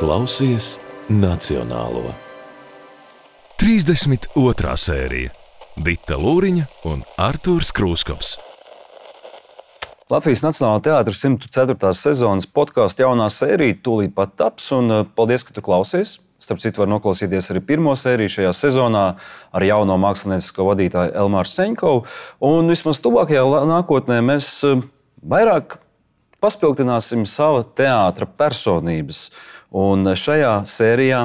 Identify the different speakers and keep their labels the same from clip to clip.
Speaker 1: Klausies Nacionālo 32. sērija Dita Lūriņa un Artūrs Krūskops.
Speaker 2: Latvijas Nacionālā teātris 104. sezonas podkāstu jaunā sērija tūlīt pat taps, un uh, paldies, ka tu klausies. Starp citu, var noklausīties arī pirmo sēriju šajā sezonā ar jauno māksliniecisko vadītāju Elmāru Seņkovu. Un vismaz tuvākajā nākotnē mēs uh, vairāk paspildināsim savu teātra personības. Un šajā sērijā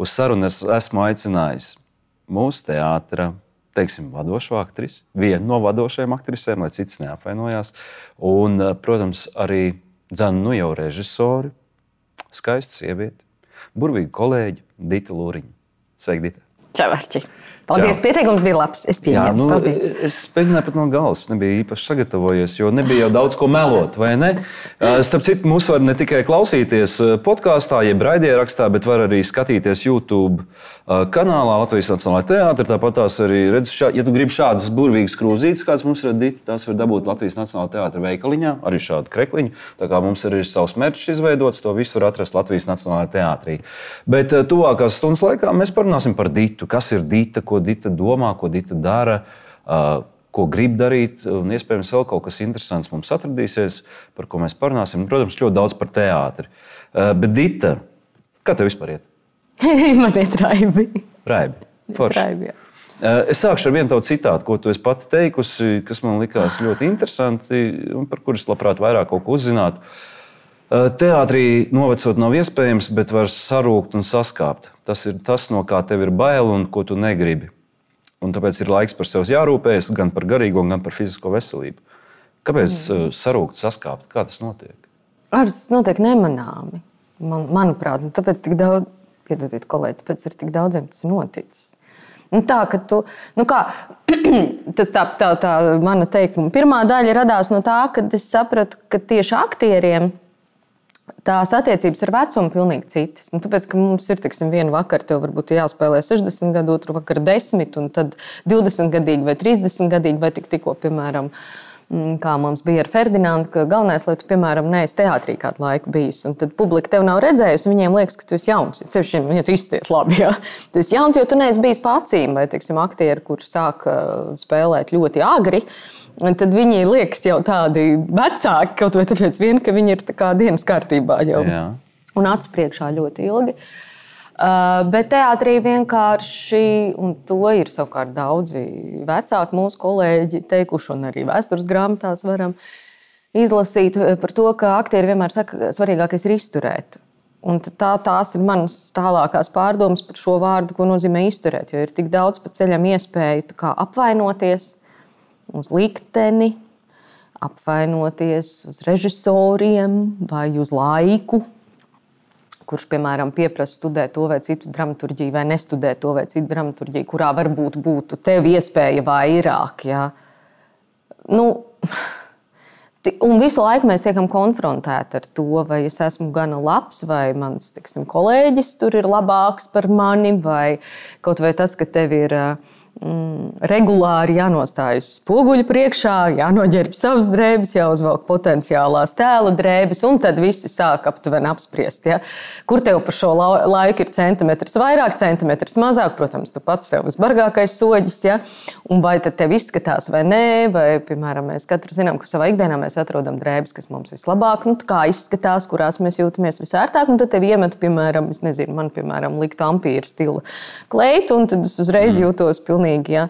Speaker 2: uz sarunu es esmu aicinājis mūsu teātra teiksim, vadošo aktrisi, vienu no vadošajām aktrisēm, lai cits neapvainojās. Un, protams, arī dzanu nu jau režisori, skaistu sievieti, burvīgu kolēģi Dita Lūriņa. Sveika, Dita!
Speaker 3: Čau, Arči! Paldies, pieteikums bija labs. Es pieņēmu. Jā, nu, Paldies.
Speaker 2: es mēģināju pat no galvas, nebija īpaši sagatavojies, jo nebija jau daudz ko melot, vai ne? Starp citu, mūs var ne tikai klausīties podkāstā, jeb raidierakstā, bet var arī skatīties YouTube kanālā Latvijas Nacionālajā teātrī. Tāpat tās arī redz, šā, ja tu gribi šādas burvīgas krūzītes, kādas mums ir radītas, tās var dabūt Latvijas Nacionālajā teātrī veikaliņā, arī šādu krekliņu. Tā kā mums ir savs mērķis izveidots, to visu var atrast Latvijas Nacionālajā teātrī. Bet tuvākās stundas laikā mēs parunāsim par Dītu. Kas ir Dīta? ko Dita domā, ko Dita dara, ko grib darīt. Un iespējams, vēl kaut kas interesants mums atradīsies, par ko mēs parunāsim. Protams, ļoti daudz par teātri. Bet Dita, kā tev vispār iet?
Speaker 3: Man ir raibi.
Speaker 2: Raibi. Raibi es sākšu ar vienu tādu citātu, ko tu pati teikusi, kas man likās ļoti interesanti un par kuru es labprāt vairāk uzzinātu. Teātrī novecot nav iespējams, bet var sarūkt un saskāpt. Tas ir tas, no kā tev ir bail un ko tu negribi. Un tāpēc ir laiks par sevi jārūpējas gan par garīgo, gan par fizisko veselību. Kāpēc mm. sarūkt, saskāpt? Kā tas notiek?
Speaker 3: Tas notiek nemanāmi. Man, manuprāt, nu, tāpēc tik daudz, piedodiet, kolēģi, tāpēc ir tik daudziem tas noticis. Nu, tā, tu, nu kā, tā, tā, tā, tā mana teikuma pirmā daļa radās no tā, ka es sapratu, ka tieši aktieriem tās attiecības ar vecumu ir pilnīgi citas. Nu, tāpēc, ka mums ir tiksim, viena vakara, tev varbūt jāspēlē 60 gadu, otru vakaru 10, un tad 20 gadīgi vai 30 gadīgi, vai tik, tikko, piemēram, mm, kā mums bija ar Ferdinandu, ka galvenais, lai tu, piemēram, neesi teātrī kādu laiku bijis, un tad publika tev nav redzējusi, viņiem liekas, ka tu esi jauns. Ceļš, ja tu izties labi, ja tu esi jauns, jo tu neesi bijis pacīm, vai, teiksim, aktieri, kur sāk spēlēt ļoti agri. Un tad viņi liekas jau tādi vecāki, kaut vai tāpēc, vien, ka viņi ir dienas kārtībā jau Jā. un acu priekšā ļoti ilgi. Uh, bet teātrī vienkārši, un to ir savukārt daudzi vecāki mūsu kolēģi teikuši, un arī vēstures grāmatās varam izlasīt par to, ka aktieri vienmēr saka, ka svarīgākais ir izturēt. Un tā, tās ir manas tālākās pārdomas par šo vārdu, ko nozīmē izturēt. Jo ir tik daudz pa ceļam iespēju apvainoties, uz likteni, apvainoties uz režisoriem vai uz laiku, kurš, piemēram, pieprasa studēt to vai citu dramaturgiju, vai nestudēt to vai citu dramaturgiju, kurā varbūt būtu tev iespēja vairāk. Ja? Nu, Un visu laiku mēs tiekam konfrontēti ar to, vai es esmu gana labs, vai mans tiksim, kolēģis tur ir labāks par mani, vai kaut vai tas, ka tev ir uh, mm, regulāri jānostājas spoguļu priekšā, jānoģērb savas drēbes, jāuzvelk potenciālās tēla drēbes, un tad visi sāk aptuveni apspriest, ja? kur tev par šo laiku ir centimetrs vairāk, centimetrs mazāk. Protams, tu pats sev visbargākais soģis, ja? un vai tad tev izskatās vai nē, vai, piemēram, mēs katrs zinām, ka savā ikdienā mēs atrodam drēbes, kas mums vislabāk, nu, izskatās, kurās mēs jūtamies visērtāk, un tad tev iemet, piemēram, nezinu, man, piemēram, likt ampīra stila kleitu, un tad es uzreiz mm. jūtos pilnīgi pilnīgi ja,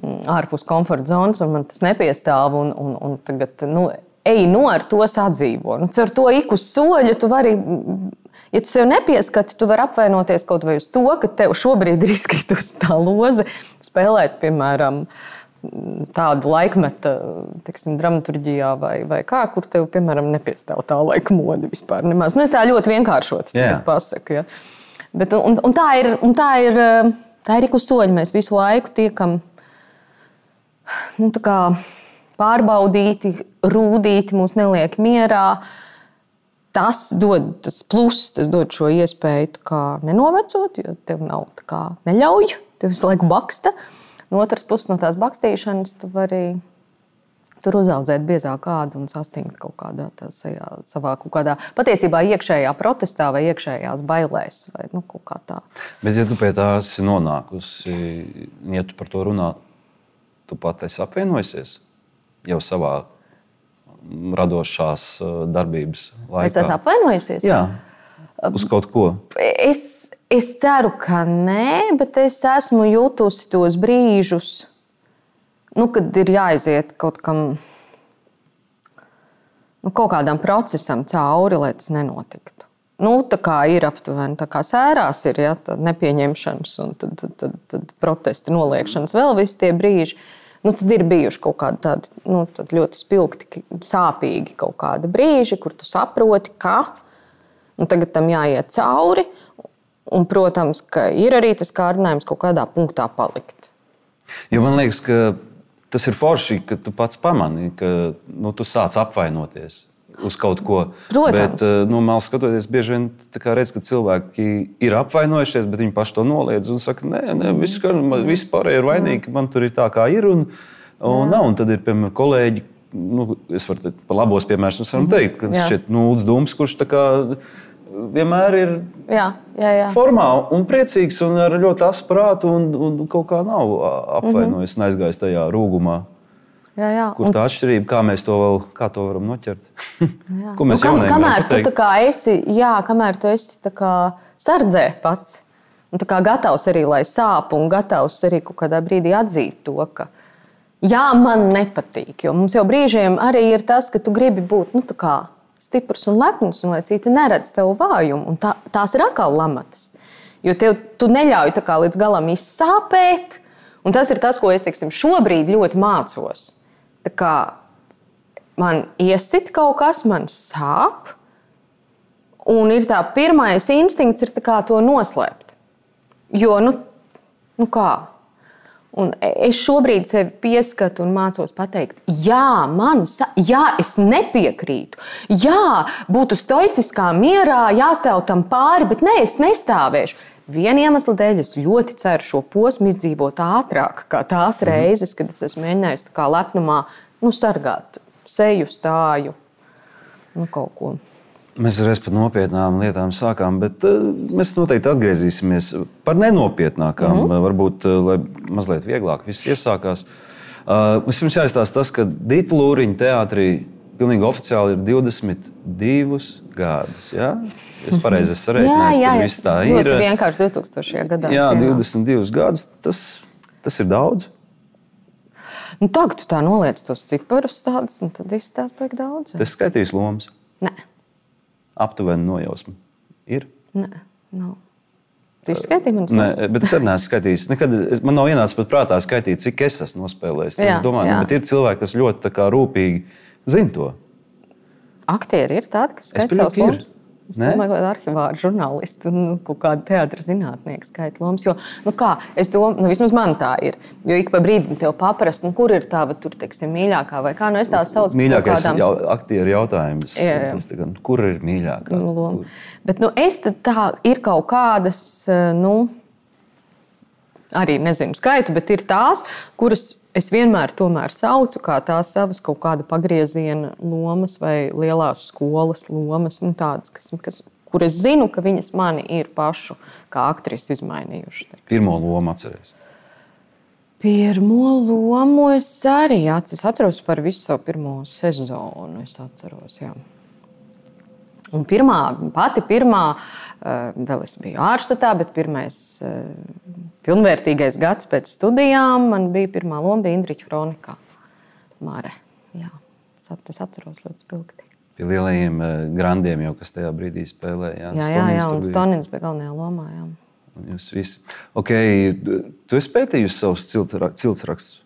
Speaker 3: mm, ārpus komforta zonas, un man tas nepiestāv. Un, un, un tagad, nu, ej no ar to sadzīvo. Nu, ar to ik uz soļa tu vari. Ja tu sev nepieskati, tu vari apvainoties kaut vai uz to, ka tev šobrīd ir izkritusi tā loze, spēlēt, piemēram, tādu laikmetu, teiksim, dramaturgijā vai, vai kā, kur tev, piemēram, nepiestāv tā laika mode vispār. Nemaz. Nu, es tā ļoti vienkāršot pasaku. Ja. Bet, un, un tā ir. Un tā ir Tā ir ik uz soļa. Mēs visu laiku tiekam nu, pārbaudīti, rūtīti, mūs neliek mierā. Tas dod tas pluss, tas dod šo iespēju nenovecot, jo tev nav neļauj, tev visu laiku baksta. No otras puses, no tās bakstīšanas, tu vari Tur uzaudzēt biezāku kādu un sastingt kaut kādā tajā, savā kaut kādā patiesībā iekšējā protestā vai iekšējās bailēs. Vai, nu.
Speaker 2: Bet, ja tu pie tās nonākusi, ja tu par to runā, tu pat esi apvienojusies jau savā radošās uh, darbības laikā.
Speaker 3: Es esmu apvainojusies.
Speaker 2: Jā, uz kaut ko.
Speaker 3: Es, es ceru, ka nē, bet es esmu jutusi tos brīžus nu, kad ir jāiziet kaut kam, nu, kaut kādam procesam cauri, lai tas nenotiktu. Nu, tā kā ir aptuveni tā kā sērās, ir ja, nepieņemšanas, un tad, tad, tad, tad protesta noliekšanas, vēl visi tie brīži. Nu, tad ir bijuši kaut kādi tādi nu, ļoti spilgti, sāpīgi kaut kādi brīži, kur tu saproti, ka nu, tagad tam jāiet cauri. Un, protams, ka ir arī tas kārdinājums kaut kādā punktā palikt.
Speaker 2: Jo man liekas, ka tas ir forši, ka tu pats pamani, ka nu, tu sāc apvainoties uz kaut ko.
Speaker 3: Protams.
Speaker 2: Bet, eh, nu, malas skatoties, bieži vien redz, ka cilvēki ir apvainojušies, bet viņi paši to noliedz un saka, nē, nē viss, viss pārējie ir vainīgi, man tur ir tā, kā ir. Un, un, nav, un tad ir piemēram kolēģi. Nu, es varu par labos piemērus teikt, ka tas ir Nūts Dūms, kurš tā kā vienmēr ir
Speaker 3: jā, jā, jā.
Speaker 2: formā un priecīgs un ar ļoti asu prātu un, un kaut kā nav apvainojis mm -hmm. un aizgājis tajā rūgumā.
Speaker 3: Jā, jā.
Speaker 2: Kur tā atšķirība, kā mēs to vēl kā to varam noķert? Ko mēs
Speaker 3: nu, kam, kamēr tu esi, jā, kamēr tu esi sardzē pats, un gatavs arī, lai sāp, un gatavs arī kaut kādā brīdī atzīt to, ka jā, man nepatīk. Jo mums jau brīžiem arī ir tas, ka tu gribi būt nu, kā, stiprs un lepns, un lai citi neredz tev vājumu. Tā, tās ir atkal lamatas. Jo tev, neļauj līdz galam izsāpēt, un tas ir tas, ko es teiksim, šobrīd ļoti mācos. Man iesit kaut kas, man sāp, un ir tā pirmais instinkts ir to noslēpt. Jo, nu, nu kā, Un es šobrīd sevi pieskatu un mācos pateikt, jā, man, jā, es nepiekrītu. Jā, būtu stoiciskā mierā, jāstāv tam pāri, bet nē, es nestāvēšu. Viena iemesla dēļ es ļoti ceru šo posmu izdzīvot ātrāk, kā tās mhm. reizes, kad es esmu mēģinājis lepnumā nu, sargāt seju, stāju, nu, kaut ko.
Speaker 2: Mēs reiz par nopietnām lietām sākām, bet uh, mēs noteikti atgriezīsimies par nenopietnākām. Mm -hmm. Varbūt, uh, lai mazliet vieglāk viss iesākās. Vispirms jāizstāsta tas, ka Dīta Lūriņa teātrī pilnīgi oficiāli ir 22 gadus. Ja? Es pareizi sareiķināju,
Speaker 3: ka
Speaker 2: tas tā ir.
Speaker 3: Tas vienkārši 2000. gadā.
Speaker 2: Jā, 22 gadus. Tas, tas ir daudz.
Speaker 3: Nu, tagad tu tā noliec tos ciparus, tādus, un tad izstāsta baigi daudz.
Speaker 2: Tas skaitīs lomas.
Speaker 3: Nē
Speaker 2: aptuveni nojausma ir?
Speaker 3: Nē, nav. Tu izskaitīji manas
Speaker 2: Nē, bet es arī neesmu skatījis. Nekad, man nav ienācis pat prātā skaitīt, cik es esmu nospēlējis. Jā, es domāju, ka ir cilvēki, kas ļoti kā, rūpīgi zina to.
Speaker 3: Aktieri ir tādi, kas skaita savus lomas. Es ne? domāju, ka arhivāri, žurnālisti un nu, kaut kāda teātris zinātnieki skaita lomas. Jo, nu kā, es domāju, nu, vismaz man tā ir. Jo ik pa brīdim tev paprast, nu, kur ir tā, tur, teiksim, mīļākā vai kā. Nu, es tās saucu par
Speaker 2: mīļākajiem. Kādām... Jau, aktieru jautājums. Jā, jā. Tas, tā, kur ir mīļākā?
Speaker 3: Nu, kur? Bet nu, es tā ir kaut kādas, nu, arī nezinu skaitu, bet ir tās, kuras es vienmēr saucu kā tās savas kaut kāda pagrieziena lomas vai lielās skolas lomas, nu, tādas, kas, kas, kur es zinu, ka viņas mani ir pašu kā aktrisi izmainījušas.
Speaker 2: Pirmo lomu atceries.
Speaker 3: Pirmo lomu es arī atceros. Es atceros par visu savu pirmo sezonu. Es atceros, jā. Un pirmā, pati pirmā, eh, vēl es biju ārštatā, bet pirmais eh, pilnvērtīgais gads pēc studijām man bija pirmā loma, bija Indriča Kronikā. Māre. Jā, tas atceros ļoti spilgti.
Speaker 2: Pie lielajiem eh, grandiem jau, kas tajā brīdī spēlēja.
Speaker 3: Jā, jā, jā, jā un Stonins bija galvenajā lomā. Jā.
Speaker 2: Jūs visi. Okay, tu esi pētījis savus ciltsrakstus?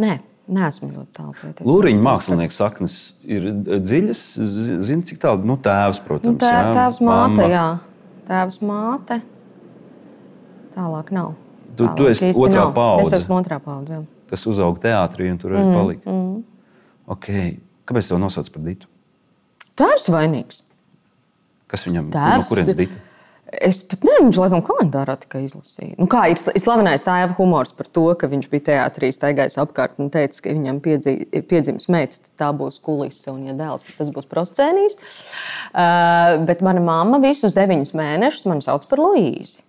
Speaker 3: Nē, Nē, esmu ļoti tālu pētījis.
Speaker 2: Lūriņa mākslinieks saknes ir dziļas. Zini, cik tālu nu, tēvs, protams. Nu,
Speaker 3: tē, jā, tēvs, māte, jā. Tēvs, māte. Tālāk nav.
Speaker 2: Tu, Tālāk tu esi otrā
Speaker 3: nav.
Speaker 2: paudze.
Speaker 3: Es esmu otrā paudze. Jā.
Speaker 2: Kas uzauga teātrī un tur arī mm, palika. Mm. Okay. Kāpēc tev nosauc par Dītu?
Speaker 3: Tēvs vainīgs.
Speaker 2: Kas viņam ir? No kurienes Dīta?
Speaker 3: Es pat nezinu, viņš laikam kalendārā tikai izlasīja. Nu, kā ir sl- slavenais tēva humors par to, ka viņš bija teātrī staigājis apkārt un teica, ka viņam piedzī- piedzims meita, tad tā būs kulise, un, ja dēls, tad tas būs proscēnijas. Uh, bet mana mamma visus deviņus mēnešus man sauc par Luīzi,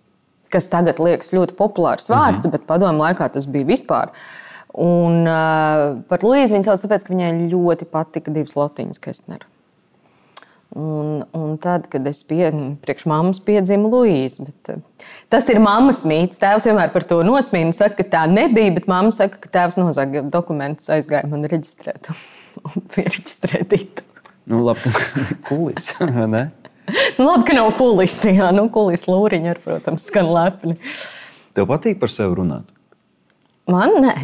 Speaker 3: kas tagad liekas ļoti populārs vārds, mm -hmm. bet padomu laikā tas bija vispār. Un uh, par Luīzi viņa sauc tāpēc, ka viņai ļoti patika divas lotiņas, kas nevar. Un, un tad, kad es pie, priekš mammas piedzimu Luīsu, bet eh, tas ir mammas mīts. Tēvs vienmēr par to nosmīna, saka, ka tā nebija, bet mamma saka, ka tēvs nozaga dokumentus, aizgāja man reģistrēt un pieregistrēt itu.
Speaker 2: Nu, labi, kulis, vai ne?
Speaker 3: Nu, labi, ka nav kulis, jā, nu, kulis lūriņa, ar, protams, skan lepni.
Speaker 2: Tev patīk par sevi runāt?
Speaker 3: Man nē.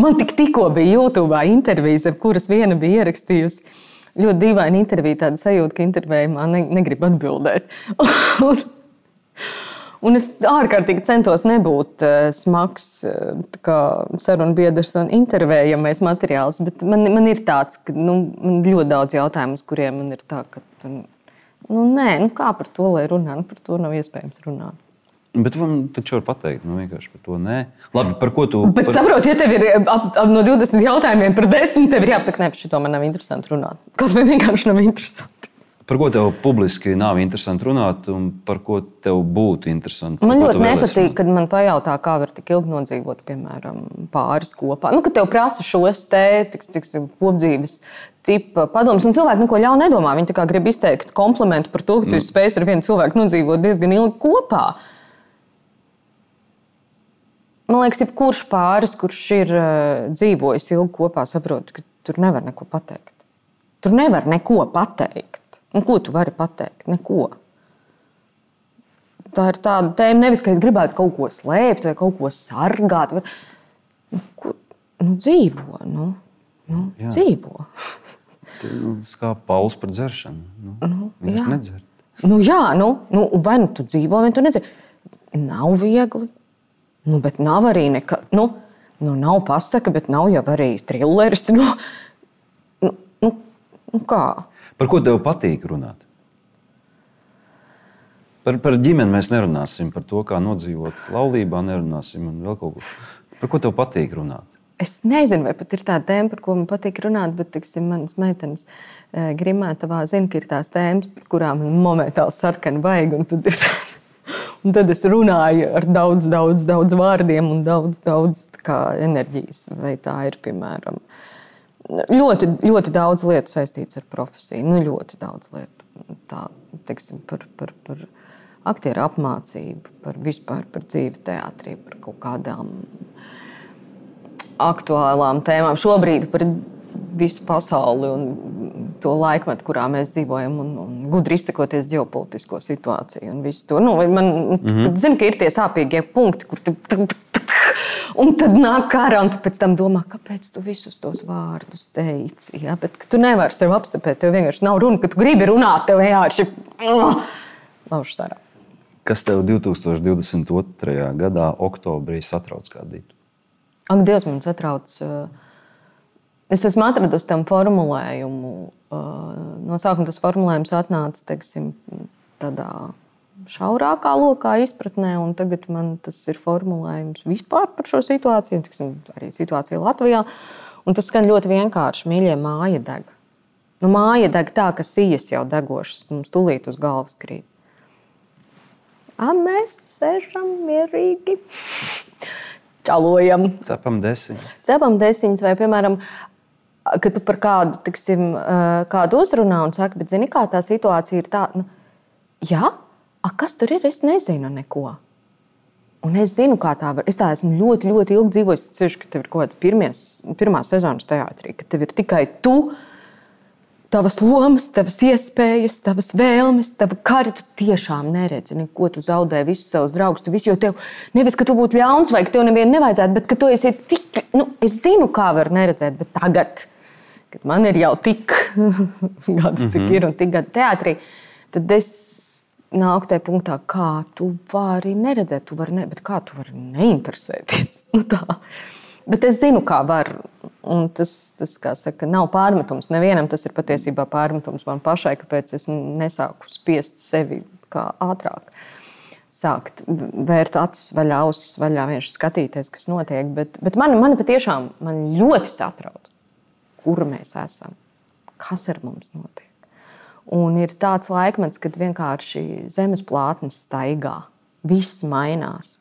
Speaker 3: Man tik, tikko bija YouTube intervijas, ar kuras viena bija ierakstījusi. Ļoti dīvaina intervija, tāda sajūta, ka intervējumā ne, negrib atbildēt. un, un es ārkārtīgi centos nebūt uh, smags uh, sarunu biedrs un intervējamais materiāls, bet man, man ir tāds, ka nu, man ļoti daudz jautājumu, uz kuriem man ir tā, ka tu, nu, nē, nu, kā par to lai runā, nu, par to nav iespējams runāt.
Speaker 2: Bet man taču var pateikt, nu vienkārši par to nē. Labi, par ko tu.
Speaker 3: Bet
Speaker 2: par...
Speaker 3: saprotiet, ja tev ir ap, ap no 20 jautājumiem par 10, tev ir jāapsaka, ne, par šo man nav interesanti runāt. Kas man vienkārši nav interesanti.
Speaker 2: Par ko tev publiski nav interesanti runāt, un par ko tev būtu interesanti?
Speaker 3: Man ļoti nepatīk,
Speaker 2: runāt?
Speaker 3: kad man pajautā, kā var tik ilgi nodzīvot, piemēram, pāris kopā. Nu, kad tev prasa šos te tiks, tiksim, kopdzīves tipa padomus, un cilvēki neko ļaunu nedomā. Viņi kā grib izteikt komplimentu par to, ka tu esi spējis ar vienu cilvēku nodzīvot diezgan ilgi kopā. Man liekas, jebkurš pāris, kurš ir uh, dzīvojis ilgi kopā, saprot, ka tur nevar neko pateikt. Tur nevar neko pateikt. Un ko tu vari pateikt? Neko. Tā ir tāda tēma, nevis ka es gribētu kaut ko slēpt vai kaut ko sargāt. Vai... Nu, ko, nu, dzīvo, nu, nu,
Speaker 2: Jā.
Speaker 3: dzīvo.
Speaker 2: Nu, tas kā pauls par dzeršanu. Nu,
Speaker 3: Nu,
Speaker 2: viņš nedzer.
Speaker 3: Nu, jā, nu, nu, vai nu tu dzīvo, vai tu nedzīvo. Nav viegli. Nu, bet nav arī nekā. Nu, nu, nav pasaka, bet nav jau arī trilleris. Nu, nu, nu, nu, kā?
Speaker 2: Par ko tev patīk runāt? Par, par ģimeni mēs nerunāsim, par to, kā nodzīvot laulībā, nerunāsim. un vēl kaut ko. Par ko tev patīk runāt?
Speaker 3: Es nezinu, vai pat ir tā tēma, par ko man patīk runāt, bet tiksim, manas meitenes eh, grimētavā zina, ka ir tās tēmas, par kurām man momentāli sarkani vajag. Un tad, ir, un tad es runāju ar daudz, daudz, daudz vārdiem un daudz, daudz enerģijas. Vai tā ir, piemēram, ļoti, ļoti daudz lietu saistītas ar profesiju. Nu, ļoti daudz lietu. Tā, teiksim, par, par, par aktieru apmācību, par vispār par dzīvi teātrī, par kaut kādām aktuālām tēmām. Šobrīd par visu pasauli un to laikmetu, kurā mēs dzīvojam, un, un gudri izsakoties ģeopolitisko situāciju. Nu, man mm -hmm. zinu, ka ir tie sāpīgie punkti, kur tu, un tad nāk ārā, un tu pēc tam domā, kāpēc tu visus tos vārdus teici. Ja? Bet tu nevari sev apstiprināt, tev vienkārši nav runa, ka tu gribi runāt, tev vienkārši lauž sarā.
Speaker 2: Kas tev 2022. gadā, oktobrī, satrauc kādīt?
Speaker 3: Ak, Dievs, man satrauc. uh, Es esmu atradusi tam formulējumu. uh, No sākuma tas formulējums atnāca teiksim, tādā šaurākā lokā izpratnē, un tagad man tas ir formulējums vispār par šo situāciju, teiksim, arī situāciju Latvijā. Un tas skan ļoti vienkārši. Mīļie, māja deg. Nu, māja deg tā, ka sijas jau degošas, mums tūlīt uz galvas krīt. A, mēs sēžam mierīgi, čalojam,
Speaker 2: Cepam desmit.
Speaker 3: cepam desiņas, vai, piemēram, kad tu par kādu, tiksim, kādu uzrunā un saki, bet zini, kā tā situācija ir tāda, nu, jā, a, kas tur ir, es nezinu neko. Un es zinu, kā tā var. Es tā esmu ļoti, ļoti ilgi dzīvojis. Es ceru, ka tev ir kaut kāda pirmā sezonas teātrī, ka tev ir tikai tu, tavas lomas, tavas iespējas, tavas vēlmes, tava kara. Tu tiešām neredzi, neko tu zaudē, visus savus draugus. Tu visu, jo tev nevis, ka tu būtu ļauns vai ka tev nevienu nevajadzētu, bet ka tu esi tik, nu, es zinu, kā var neredzēt, bet tagad, kad man ir jau tik gadi, cik ir un tik gadi teātrī, tad es nāku tajā punktā, kā tu vari neredzēt, tu vari ne, bet kā tu vari neinteresēties. Nu, tā. Bet es zinu, kā var. Un tas, tas saka, nav pārmetums nevienam. Tas ir patiesībā pārmetums man pašai, kāpēc es nesāku spiest sevi kā ātrāk. sākt vērt acis vaļā, ausis vaļā, vienkārši skatīties, kas notiek. Bet, bet man, man patiešām man ļoti satrauc, kur mēs esam, kas ar mums notiek. Un ir tāds laikmets, kad vienkārši zemes plātnes staigā, viss mainās.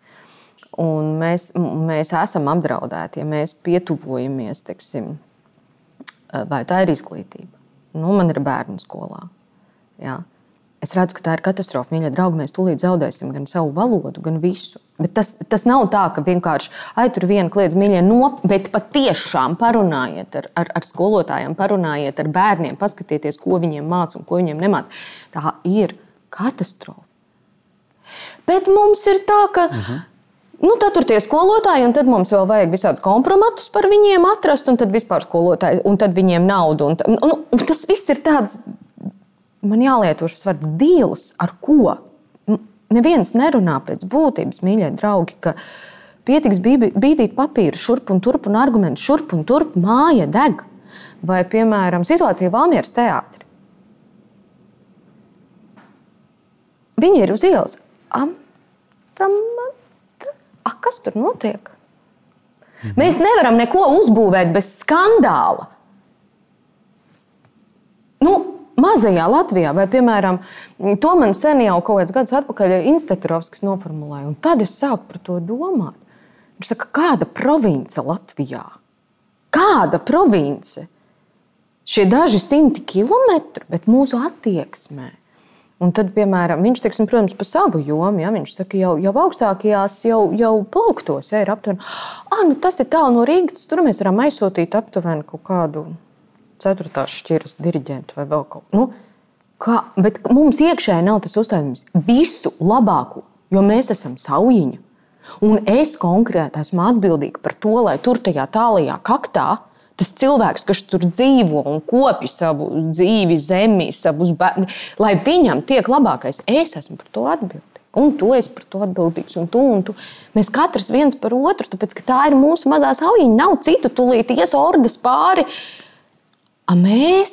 Speaker 3: Un mēs, mēs esam apdraudēti, ja mēs pietuvojamies, teiksim, vai tā ir izglītība. Nu, man ir bērnu skolā. Jā. Es redzu, ka tā ir katastrofa. Mīļie draugi, mēs tūlīt zaudēsim gan savu valodu, gan visu. Bet tas, tas nav tā, ka vienkārši tur viena kliedz mīļie, no, bet patiešām parunājiet ar, ar, ar skolotājiem, parunājiet ar bērniem, paskatieties, ko viņiem māca un ko viņiem nemāca. Tā ir katastrofa. Bet mums ir tā, ka. Uh -huh. Nu, tad tur tie skolotāji, un tad mums vēl vajag visādus kompromatus par viņiem atrast, un tad vispār skolotāji, un tad viņiem naudu. Un, un, un tas viss ir tāds man jālieto šis vārds dīls, ar ko. Neviens nerunā pēc būtības, mīļie draugi, ka pietiks bīdīt papīru šurp un turp un argumentu šurp un turp, māja deg. Vai, piemēram, situācija Valmieras teātrī. Viņi ir uz ielas. Am, tam, a, kas tur notiek? Mhm. Mēs nevaram neko uzbūvēt bez skandāla. Nu, mazajā Latvijā, vai, piemēram, to man sen jau kaut kādus gadus atpakaļ Institūts noformulēja. Tad es sāku par to domāt. Viņš saka, kāda province Latvijā? Kāda province? Šie daži simti kilometri, bet mūsu attieksmē. Un tad, piemēram, viņš, teiksim, protams, par savu jomu, ja viņš saka, jau, jau augstākajās, jau, jau plauktos, ja ir aptuveni, ah, nu tas ir tālu no Rīgas, tur mēs varam aizsūtīt aptuveni kaut kādu ceturtās šķiras diriģentu vai vēl kaut ko. Nu, kā, bet mums iekšēji nav tas uzstājums visu labāko, jo mēs esam saujiņa. Un es konkrēti esmu atbildīga par to, lai tur tajā tālajā kaktā tas cilvēks, kas tur dzīvo un kopj savu dzīvi, zemi, savus bērnu, lai viņam tiek labākais, es esmu par to atbildīga. Un tu esi par to atbildīgs, un tu, un tu. Mēs katrs viens par otru, tāpēc ka tā ir mūsu mazā saujiņa. Nav citu, tūlīt ies ordas pāri. Uh, A mēs,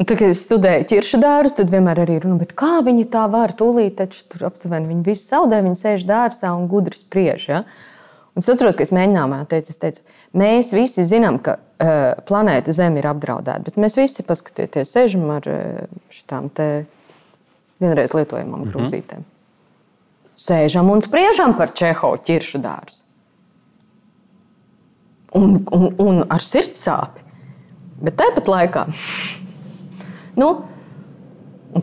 Speaker 3: tad, kad es studēju ķiršu dārzus, tad vienmēr arī runāju, kā viņi tā var. Tūlīt taču tur aptuveni viņi visi zaudē, viņi sēž dārzā un gudri spriež. Ja? Un es atceros, ka es mēģinājumā teicu, es teicu, mēs visi zinām, ka uh, planēta Zeme ir apdraudēta, bet mēs visi paskatieties, sēžam ar uh, te vienreiz lietojamām mm -hmm. krūzītēm. Sēžam un spriežam par Čehovu ķiršu dārzu. Un, un, un ar sirds sāpēm. Bet tāpat laikā nu,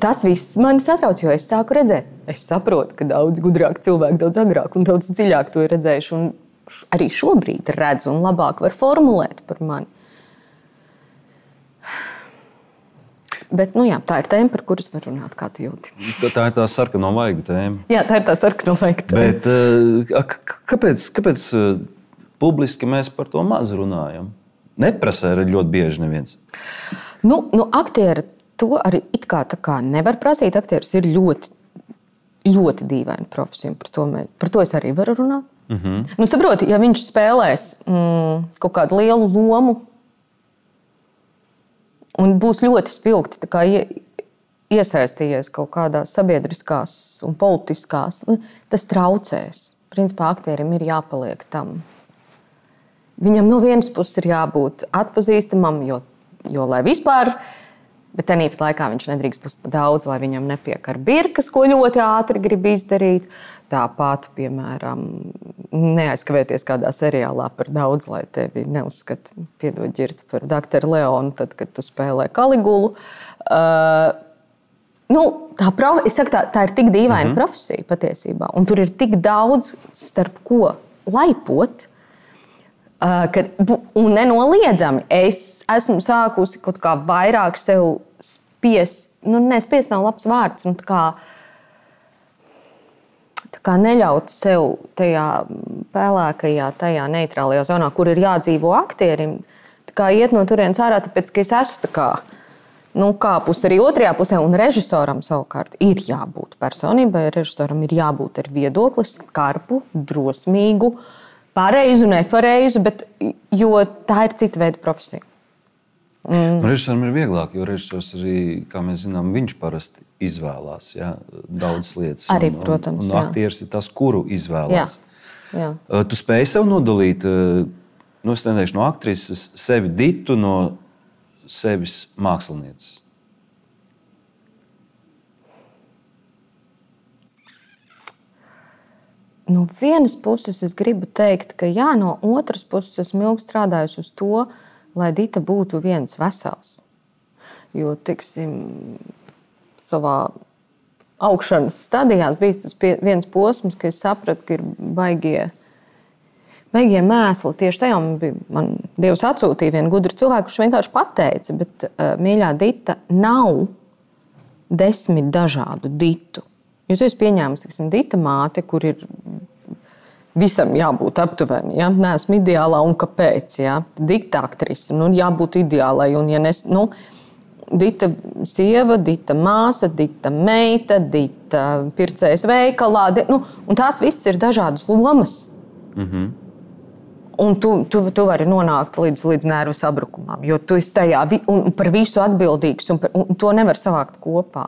Speaker 3: tas viss mani satrauc, jo es sāku redzēt, es saprotu, ka daudz gudrāk cilvēki daudz agrāk un daudz dziļāk to ir redzējuši. Un arī šobrīd redzu un labāk var formulēt par mani. Bet, nu, jā, tā ir tēma, par kuras var runāt, kā tu jūti.
Speaker 2: Tā ir tā sarkano vaigu tēma.
Speaker 3: Jā, tā ir tā sarkano vaigu tēma.
Speaker 2: Bet, uh, kāpēc, kāpēc uh, publiski mēs par to maz runājam? Neprasa ļoti bieži neviens.
Speaker 3: Nu, nu, aktieri to arī kā, kā nevar prasīt. Aktieris ir ļoti, ļoti dīvaina profesija. Par to, mēs, par to es arī varu runāt. Mm -hmm. nu, saproti, ja viņš spēlēs mm, kaut kādu lielu lomu un būs ļoti spilgti ie, iesaistījies kaut kādās sabiedriskās un politiskās, tas traucēs. Principā aktierim ir jāpaliek tam Viņam no vienas puses ir jābūt atpazīstamam, jo, jo lai vispār. Bet tajā pat laikā viņš nedrīkst būt daudz, lai viņam nepiekar birkas, ko ļoti ātri grib izdarīt. Tāpat, piemēram, neaizkavēties kādā seriālā par daudz, lai tevi neuzskata, piedod ģirt par doktoru Leonu, tad, kad tu spēlē Kaligulu. Uh, Nu, tā, prof, saku, tā, tā ir tik dīvaina mm -hmm. profesija patiesībā, un tur ir tik daudz starp ko laipot. Kad, un nenoliedzami es esmu sākusi kaut kā vairāk sev spiest, nu, nespiest nav labs vārds. Un, kā, kā neļaut sev tajā pelēkajā, tajā neitrālajā zonā, kur ir jādzīvo aktierim, kā iet no turienes ārā, tāpēc ka es esmu tā kā. Nu, kāpus arī otrajā pusē, un režisoram savukārt ir jābūt personībai. Režisoram ir jābūt ar viedokli, skarbu, drosmīgu, uh, pareizu, nepareizu, bet tā ir cita veida profesija.
Speaker 2: Mm. Režisoram ir vieglāk, jo režisors arī, kā mēs zinām, viņš parasti izvēlās ja, daudzas lietas.
Speaker 3: Arī,
Speaker 2: un,
Speaker 3: protams,
Speaker 2: un, un aktieris ir tas, kuru izvēlās.
Speaker 3: Jā. Jā.
Speaker 2: Tu spēj sev nodalīt nu, es neteikšu, no aktrises, sevi ditu no sevis mākslinieces.
Speaker 3: No vienas puses es gribu teikt, ka jā, no otras puses esmu ilgi strādājusi uz to, lai Dita būtu viens vesels. Jo, tiksim, savā augšanas stadijās bija tas viens posms, kad es sapratu, ka ir baigie, baigie mēsli. Tieši tajā bija, man Dievs atsūtīja vienu gudru cilvēku, kurš vienkārši pateica, bet uh, mīļā Dita nav desmit dažādu ditu. Jo tu esi pieņēmis, ka Dita māte, kur ir visam jābūt aptuveni. Ja? Nē, esmu ideālā un kāpēc? Ja? Dikta aktrise, nu, jābūt ideālai. Un, ja nes, nu, Dita sieva, Dita māsa, Dita meita, Dita pircējas veikalā. Di, nu, tās visas ir dažādas lomas. Mm -hmm. Un tu, tu, tu vari nonākt līdz, līdz nervu sabrukumam, jo tu esi tajā un par visu atbildīgs, un, par, un to nevar savākt kopā.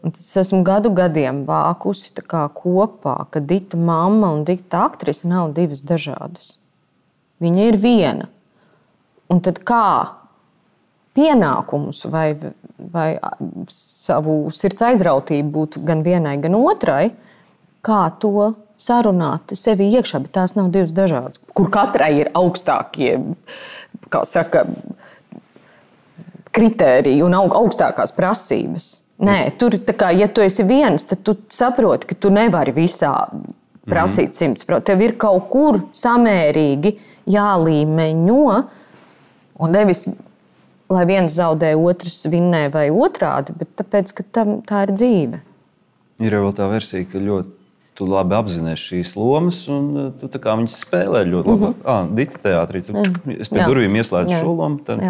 Speaker 3: Un es esmu gadu gadiem vākusi kopā, ka Dita mamma un Dita aktrise nav divas dažādas. Viņa ir viena. Un tad kā pienākumus vai, vai savu sirds aizrautību būtu gan vienai, gan otrai, kā to sarunāt sevi iekšā, bet tās nav divas dažādas, kur katrai ir augstākie, kā saka, kritēriji un augstākās prasības. Nē, tur, kā, ja tu esi viens, tad tu saproti, ka tu nevari visā prasīt simts procentu. Tev ir kaut kur samērīgi jālīmeņo, un nevis lai viens zaudē, otrs vinnē vai otrādi, bet tāpēc, ka tam, tā ir dzīve.
Speaker 2: Ir jau tā versija, ka ļoti tu labi apzinājies šīs lomas, un uh, tu viņas spēlē ļoti labi. Mm -hmm. ah, Dita teātrī, tu, mm. pie durvīm ieslēdzu šo lomu, tad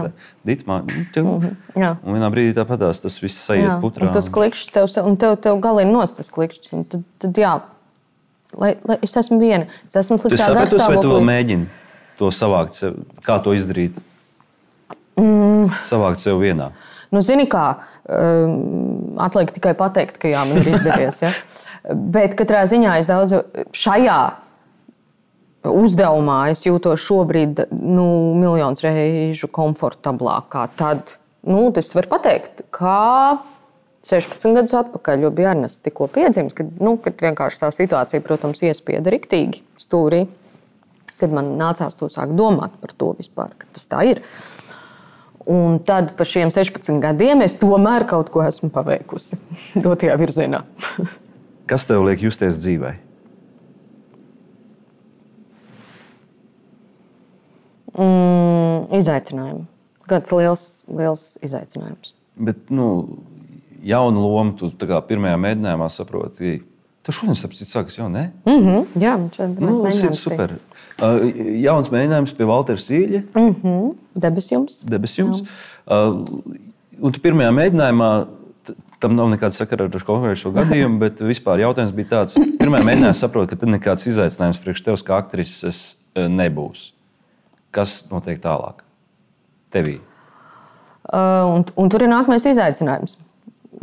Speaker 2: Dita man ir. Mm -hmm. Un vienā brīdī tāpatās tas viss jā. putrā.
Speaker 3: Un tas klikšķis tev, un tev, tev galīgi nost tas klikšķis. Tad, tad jā, lai, lai es esmu viena, es esmu sliktā
Speaker 2: garstāvoklī. Vai tu vēl mēģini to savākt, sev, kā to izdarīt? Mm. Savākt sev vienā.
Speaker 3: Nu, zini, kā um, atliek tikai pateikt, ka jā, man ir izdevies. Ja? Bet katrā ziņā es daudz šajā uzdevumā es jūtos šobrīd nu, miljonus reižu komfortablākā. Tad nu, tas var pateikt, kā 16 gadus atpakaļ, jo bija Arnēs tikko piedzimis, kad, nu, kad vienkārši tā situācija, protams, iespieda riktīgi stūrī. Kad man nācās to sākt domāt par to vispār, ka tas tā ir. Un tad pa šiem 16 gadiem es tomēr kaut ko esmu paveikusi dotajā virzienā.
Speaker 2: Kas tev liek justies dzīvē?
Speaker 3: Mm, izaicinājumi. Kāds liels, liels izaicinājums.
Speaker 2: Bet, nu, jaunu lomu tu pirmajā mēģinājumā saproti. Tu šodien saprati, sākas jau ne?
Speaker 3: Mm -hmm, jā, mēs
Speaker 2: nu, mēģinājām. Super. Uh, jauns mēģinājums pie Valtera Sīļa.
Speaker 3: Mm -hmm. Debesjums.
Speaker 2: Debesjums. Uh, un tu pirmajā mēģinājumā Tam nav nekāda sakara ar konkrēto gadījumu, bet vispār jautājums bija tāds, pirmā mēģinājumā saprot, ka tas nekāds izaicinājums priekš tevis kā aktrises eh, nebūs. Kas notiek tālāk? Tevī.
Speaker 3: Uh, un, un tur ir nākamais izaicinājums.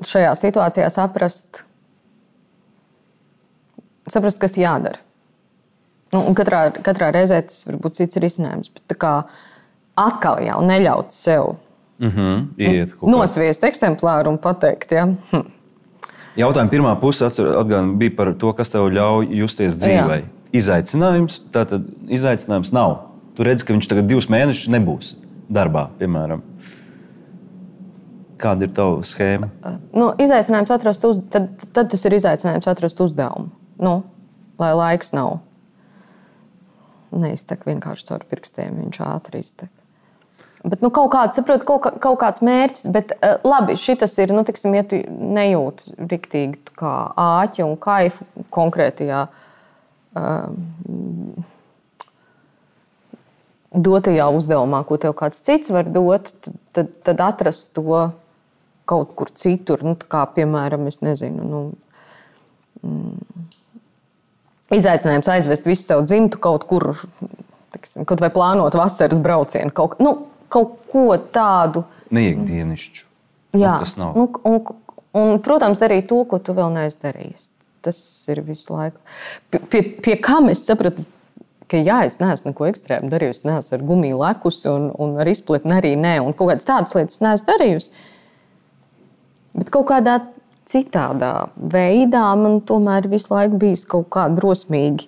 Speaker 3: Šajā situācijā saprast, saprast kas jādara. Nu, katrā, katrā reizē tas var būt cits risinājums. Bet kā atkal jau neļaut sev
Speaker 2: Mm -hmm, iet,
Speaker 3: Nosviest eksemplāru un pateikt, ja. Hm.
Speaker 2: Jautājuma pirmā puse atgādina, bija par to, kas tev ļauj justies dzīvē. Jā. Izaicinājums. Tātad izaicinājums nav. Tu redz, ka viņš tagad divus mēnešus nebūs darbā, piemēram. Kāda ir tava schēma?
Speaker 3: Nu, izaicinājums atrast, uz, tad, tad tas ir izaicinājums atrast uzdevumu. Nu, lai laiks nav. Neiztek vienkārši caur pirkstiem, viņš ātri iztek. Bet, nu, kaut kāds, saprot, kaut, kā, kaut kāds mērķis, bet uh, labi, šis ir, nu, tiksim, ja tu nejūti riktīgi kā āķi un kaifu konkrētajā uh, dotajā uzdevumā, ko tev kāds cits var dot, tad, tad, tad atrast to kaut kur citur. Nu, kā, piemēram, es nezinu, nu, mm, izaicinājums aizvest visu savu dzimtu kaut kur, tiksim, kaut vai plānot vasaras braucienu. Kaut, nu, kaut ko tādu
Speaker 2: neikdienišķu.
Speaker 3: Jā,
Speaker 2: Nu, tas nav.
Speaker 3: nu, un, un, protams, darīt to, ko tu vēl neesi darījis. Tas ir visu laiku. Pie, pie, pie kā es sapratu, ka jā, es neesmu neko ekstrēmu darījusi. Es neesmu ar gumiju lekus, un, un ar izpletni arī nē, un kaut kādas tādas lietas neesmu darījusi. Bet kaut kādā citādā veidā man tomēr visu laiku bijis kaut kā drosmīgi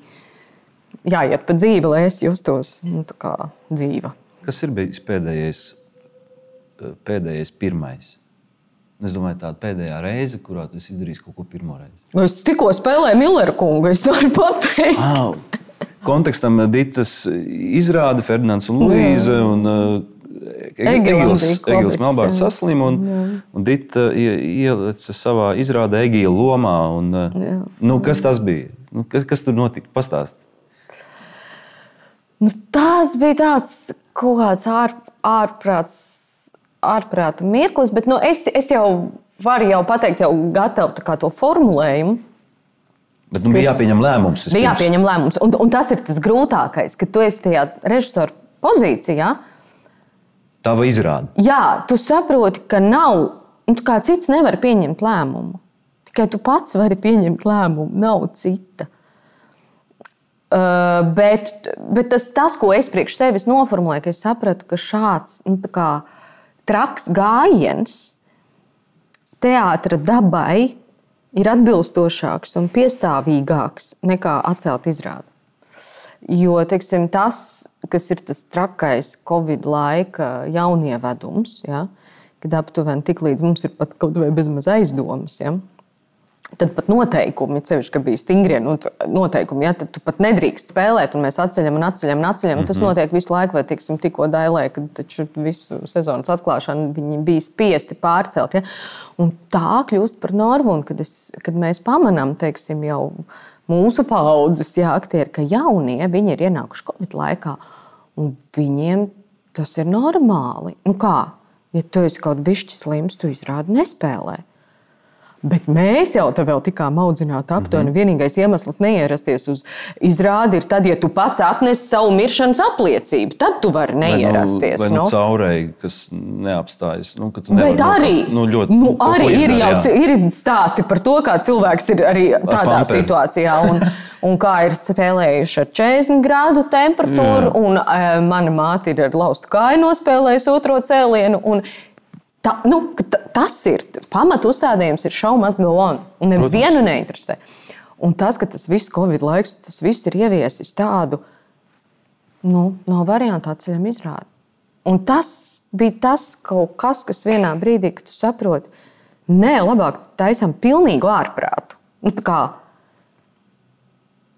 Speaker 3: jāiet pa dzīvi, lai es justos nu, dzīva.
Speaker 2: Kas ir bijis pēdējais, eh, pēdējais pirmais? Es domāju, tā pēdējā reize, kurā tu esi izdarījis kaut ko pirmo reizi.
Speaker 3: Nu, Es tikko spēlēju Milleru kungu, es varu pateikt.
Speaker 2: Ah, kontekstam Ditas izrāda Ferdinands un Luīza. Un,
Speaker 3: Egilam
Speaker 2: Egils, Egils
Speaker 3: jā.
Speaker 2: saslima un, un Dita ie- ielica savā izrādē Egila lomā. Un, uh,
Speaker 3: Jā.
Speaker 2: nu, kas tas bija? Nu, kas, kas tur notika? Pastāst.
Speaker 3: Nu, tas bija tāds kaut kāds ār, ārprāts, ārprāta mirklis, bet nu, es, es jau varu jau pateikt, jau gatavu to formulējumu.
Speaker 2: Bet nu, bija jāpieņem lēmums.
Speaker 3: Bija
Speaker 2: vispirms.
Speaker 3: jāpieņem lēmums, un, un tas ir tas grūtākais, ka tu esi tajā režisora pozīcijā.
Speaker 2: Tava izrāde.
Speaker 3: Jā, tu saproti, ka nav, nu, kā cits nevar pieņemt lēmumu. Tikai tu pats vari pieņemt lēmumu, nav cita. Uh, bet bet tas, tas, ko es priekš sevis noformulēju, ka es sapratu, ka šāds nu, kā, traks gājiens teātra dabai ir atbilstošāks un piestāvīgāks nekā atcelt izrādi. Jo teiksim, tas, kas ir tas trakais Covid laika jaunievedums, ja, kad aptuveni tik līdz mums ir pat kaut vai bezmaz aizdomas. Ja, Tad pat noteikumi, ceļš, ka bija stingri nu, noteikumi, ja tad tu pat nedrīkst spēlēt, un mēs atceļam un atceļam un atceļam. Mm -hmm. Tas notiek visu laiku, vai tiksim, tikko dailē, kad visu sezonas atklāšanu viņi bija spiesti pārcelt. Ja? Un tā kļūst par normu, un kad, es, kad mēs pamanām, teiksim, jau mūsu paudzes ja, aktieri, ka jaunie viņi ir ienākuši Covid laikā, un viņiem tas ir normāli. Nu kā, ja tu esi kaut bišķi slims, tu izrādi nespēlē. Bet mēs jau te vēl tikām audzināti aptuveni. Mm -hmm. Vienīgais iemesls neierasties uz izrādi ir tad, ja tu pats atnesi savu miršanas apliecību. Tad tu vari neierasties.
Speaker 2: Vai nu, vai nu
Speaker 3: nu.
Speaker 2: caurēji, kas neapstājas. Nu, ka
Speaker 3: Bet arī,
Speaker 2: nu, ļoti,
Speaker 3: nu, arī ir jau
Speaker 2: jā.
Speaker 3: ir stāsti par to, kā cilvēks ir arī tādā
Speaker 2: pamperi.
Speaker 3: situācijā. Un, un kā ir spēlējuši ar 40 grādu temperatūru, un e, mana māte ir ar laustu kāju nospēlējusi otro cēlienu. un Tā, nu, ta- tas ir pamatu uzstādījums, ir show must go on. Un nevienu neinteresē. Un tas, ka tas viss Covid laiks, tas viss ir ieviesis tādu, nu, nav variantu atceļam izrādi. Un tas bija tas kaut kas, kas vienā brīdī, kad tu saproti, nē, labāk taisām pilnīgu ārprātu. Nu, kā,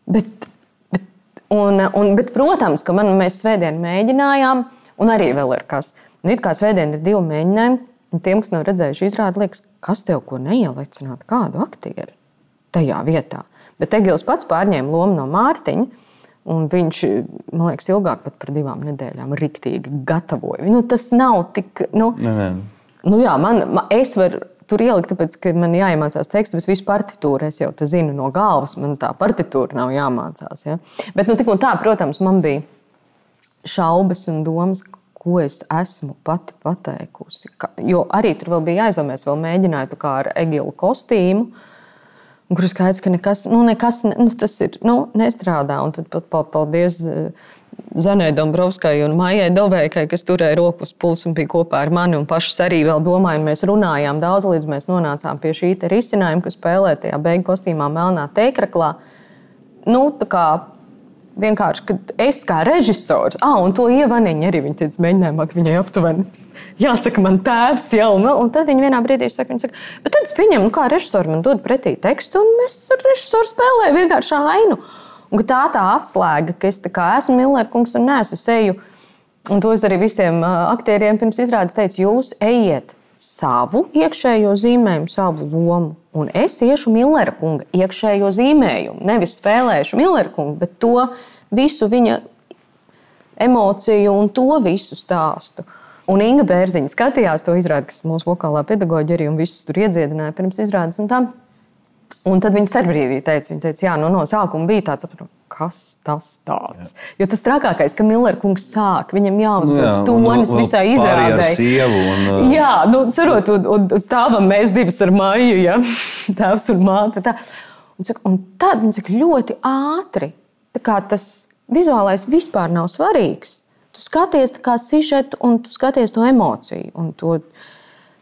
Speaker 3: bet, bet, un, un, bet, protams, ka man, mēs svētdien mēģinājām, un arī vēl ir kas. Nu, it kā svētdien ir divi mēģinājumi, un tiem, kas nav redzējuši izrādi, liekas, kas tev ko neielicināt, kādu aktieri tajā vietā. Bet Egils pats pārņēma lomu no Mārtiņa. Un viņš, man liekas, ilgāk par divām nedēļām riktīgi gatavoja. Nu, tas nav tik. Nu,
Speaker 2: Nē, nē.
Speaker 3: Nu, jā, man, man, es varu tur ielikt, tāpēc, ka man jāiemācās teksts, bet visu partitūru es jau zinu no galvas. Man tā partitūra nav jāmācās. Ja? Bet, nu, tik un tā, protams, man bija šaubas un domas, ko es esmu pati pateikusi. Ka, jo arī tur bija jāizdomā, es vēl mēģināju kā ar egilu kostīmu. Kur ir skaidrs, ka nekas, nu, nekas ne- nu, tas ir, nu, nestrādā. Un tad pat pa- paldies eh, Zanai Dombrovskai un Maijai Dovēkai, kas turēja roku uz pulsa un bija kopā ar mani. Un pašas arī vēl domājām, mēs runājām daudz, līdz mēs nonācām pie šī risinājuma, kas spēlē tajā beigu kostīmā melnā teikraklā. Nu, tā kā vienkārši, kad es kā režisors, ah, un to ievaniņu arī viņa teica, mēģinājumā, ka viņai aptuveni jāsaka, man tēvs jau, vēl- un tad viņa vienā brīdī saka, saka, bet tad es pieņemu, kā režisors man dod pretī tekstu, un mēs ar režisoru spēlējam vienkārši ainu. Un tā tā atslēga, ka es esmu Millerkungs un nesu seju, un to es arī visiem aktieriem pirms izrādes teicu, jūs ejiet savu iekšējo zīmējumu, savu lomu. Un es iešu Millera kunga iekšējo zīmējumu. Nevis spēlēšu Millera kungu, bet to visu viņa emociju un to visu stāstu. Un Inga Bērziņa skatījās to izrādi, kas mūsu vokālā pedagoģija arī un visus tur iedziedināja pirms izrādes. tā. Un tad viņa starpbrīdī teica, viņa teica, jā, nu, no sākuma bija tāds, kas tas tāds. Jā. Jo tas trakākais, ka Millera kungs sāk, viņam jāuzdod jā, tonis visai izrādē.
Speaker 2: Un, uh...
Speaker 3: Jā, nu, sarot, un, un stāvam mēs divas ar māju, ja? tēvs un māte. Tā. Un, cik, un tad cik ļoti ātri tas vizuālais vispār nav svarīgs. Tu skaties kā sižetu un tu skaties to emociju. Un to,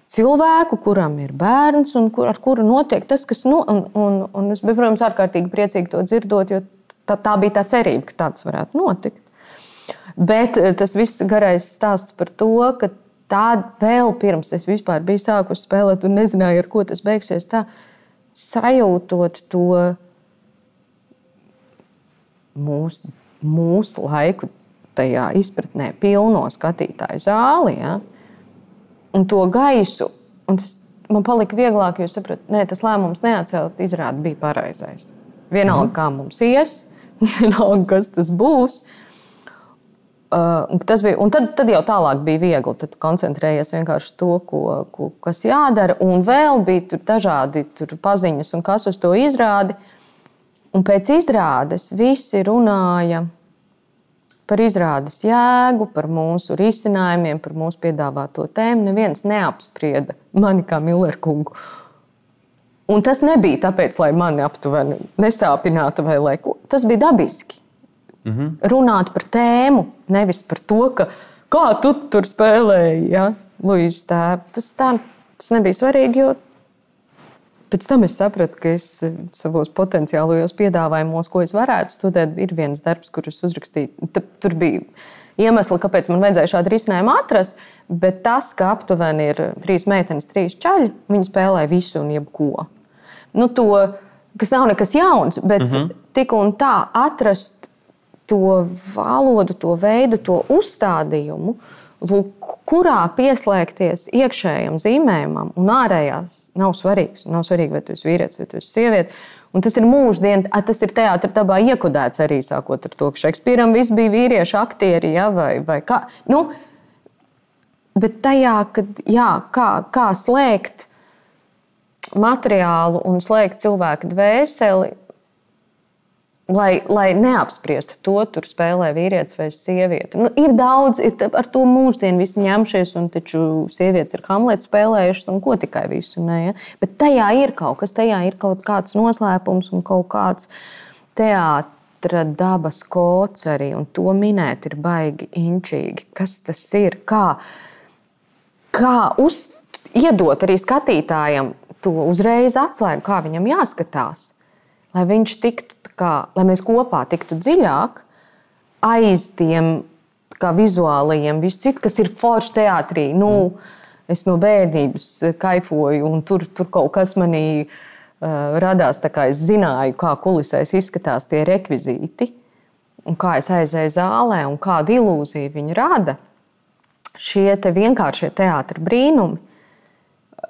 Speaker 3: cilvēku, kuram ir bērns un kur, ar kuru notiek tas, kas. Nu, un, un, un es biju, protams, ārkārtīgi priecīgi to dzirdot, jo tā, tā bija tā cerība, ka tāds varētu notikt. Bet eh, tas viss garais stāsts par to, ka tā vēl pirms es vispār biju sākusi spēlēt un nezināju, ar ko tas beigsies. Tā sajūtot to mūsu, mūsu laiku, tajā izpratnē, pilno skatītāju zāli. Ja? Un to gaisu. Un tas man palika vieglāk, jo sapratu, ka tas lēmums neatcelt izrādi bija pareizais. Vienalga, mm. kā mums ies, vienalga, kas tas būs. Uh, tas bija, un tad, tad jau tālāk bija viegli. Tad koncentrējies vienkārši to, ko, ko, kas jādara. Un vēl bija tur dažādi tur paziņas, un kas uz to izrādi. Un pēc izrādes visi runāja par izrādes jēgu, par mūsu risinājumiem, par mūsu piedāvāto tēmu. Neviens neapsprieda mani kā Milleru kungu. Un tas nebija tāpēc, lai mani aptuveni nesāpinātu vai lai ko. Tas bija dabiski. Mm -hmm. Runāt par tēmu, nevis par to, ka, kā tu tur spēlēji, ja, Luīsas tēvu. Tas, tā, tas nebija svarīgi, jo Pēc tam es sapratu, ka es eh, savos potenciālajos piedāvājumos, ko es varētu studēt, ir viens darbs, kurus uzrakstīju. Tur bija iemesli, kāpēc man vajadzēja šādu risinājumu atrast. Bet tas, ka aptuveni ir trīs meitenes, trīs čaļi, viņi spēlē visu un jebko. Nu, to, kas nav nekas jauns, bet mm -hmm. tik un tā atrast to valodu, to veidu, to uzstādījumu kurā pieslēgties iekšējam zīmējumam, un ārējās nav svarīgs. Nav svarīgi, vai tu esi vīrietis vai tu esi sieviete. Un tas ir mūždien, tas ir teātris dabā iekodēts arī sākot ar to, ka Šekspīram viss bija vīriešu aktieri ja, vai, vai kā. Nu, bet tajā, kad, jā, kā, kā slēgt materiālu un slēgt cilvēku dvēseli, lai, lai neapspriestu to, tur spēlē vīrietis vai sieviete. Nu, ir daudz, ir ar to mūždienu visi ņemšies, un taču sievietes ir Hamletu spēlējušas, un ko tikai visu. Ne, ja? Bet tajā ir kaut kas, tajā ir kaut kāds noslēpums un kaut kāds teātris dabas kods arī, un to minēt ir baigi inčīgi. Kas tas ir? Kā, kā uz, iedot arī skatītājam to uzreiz atslēgu, kā viņam jāskatās, lai viņš tiktu kā, lai mēs kopā tiktu dziļāk aiz tiem vizuālajiem, visu citu, kas ir forši teātrī. Nu, mm. Es no bērnības kaifoju, un tur, tur kaut kas manī uh, radās. Es zināju, kā kulisēs izskatās tie rekvizīti, un kā es aizēju zālē, un kādu ilūziju viņi rada. Šie te vienkāršie teātris brīnumi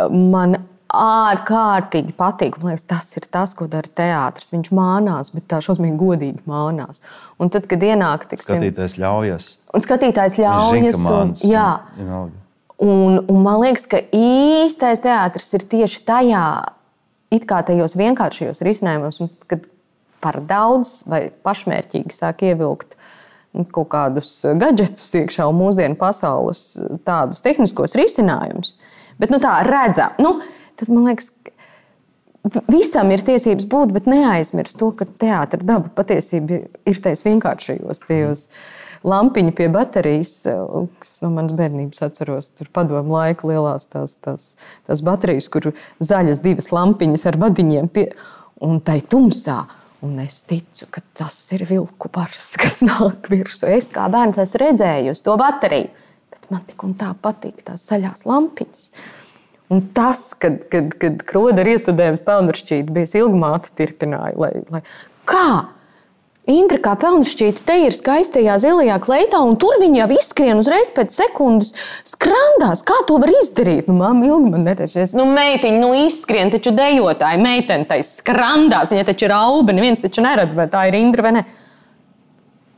Speaker 3: man ārkārtīgi patīk. Man liekas, tas ir tas, ko dara teātris. Viņš mānās, bet tā šausmīgi godīgi mānās. Un tad, kad ienāk, tiksim,
Speaker 2: skatītājs ļaujas.
Speaker 3: Un skatītājs ļaujas. Un, jā, un, un man liekas, ka īstais teātris ir tieši tajā, it kā tajos vienkāršajos risinājumos, kad par daudz vai pašmērķīgi sāk ievilkt kaut kādus gadgetus iekšā un mūsdienu pasaules tādus tehniskos risinājumus. Bet nu, tā redzam. Nu, tad man liekas, visam ir tiesības būt, bet neaizmirst to, ka teātris daba patiesībā ir tajos vienkāršajos tajos. Lampiņa pie baterijas, kas no manas bērnības atceros, tur padomu laika lielās tās, tās, tās baterijas, kur zaļas divas lampiņas ar vadiņiem, pie, un tai tumsā. Un es ticu, ka tas ir vilku bars, kas nāk virsū. Es kā bērns esmu redzējusi to bateriju, bet man tik un tā patīk tās zaļās lampiņas. Un tas, kad, kad, kad kroda ir iestudējusi pelnrašķīti, bija ilgmāte tirpināja. Lai, lai, kā? Indra kā pelnrašķīte te ir skaistajā zilajā kleitā, un tur viņa jau izskrien uzreiz pēc sekundes skrandās. Kā to var izdarīt? Nu, Māma ilgi man neteicies. Nu, meitiņa, nu izskrien, taču dejotāji, meitene tai skrandās. Viņa taču ir auga, neviens taču neredz, vai tā ir Indra vai ne.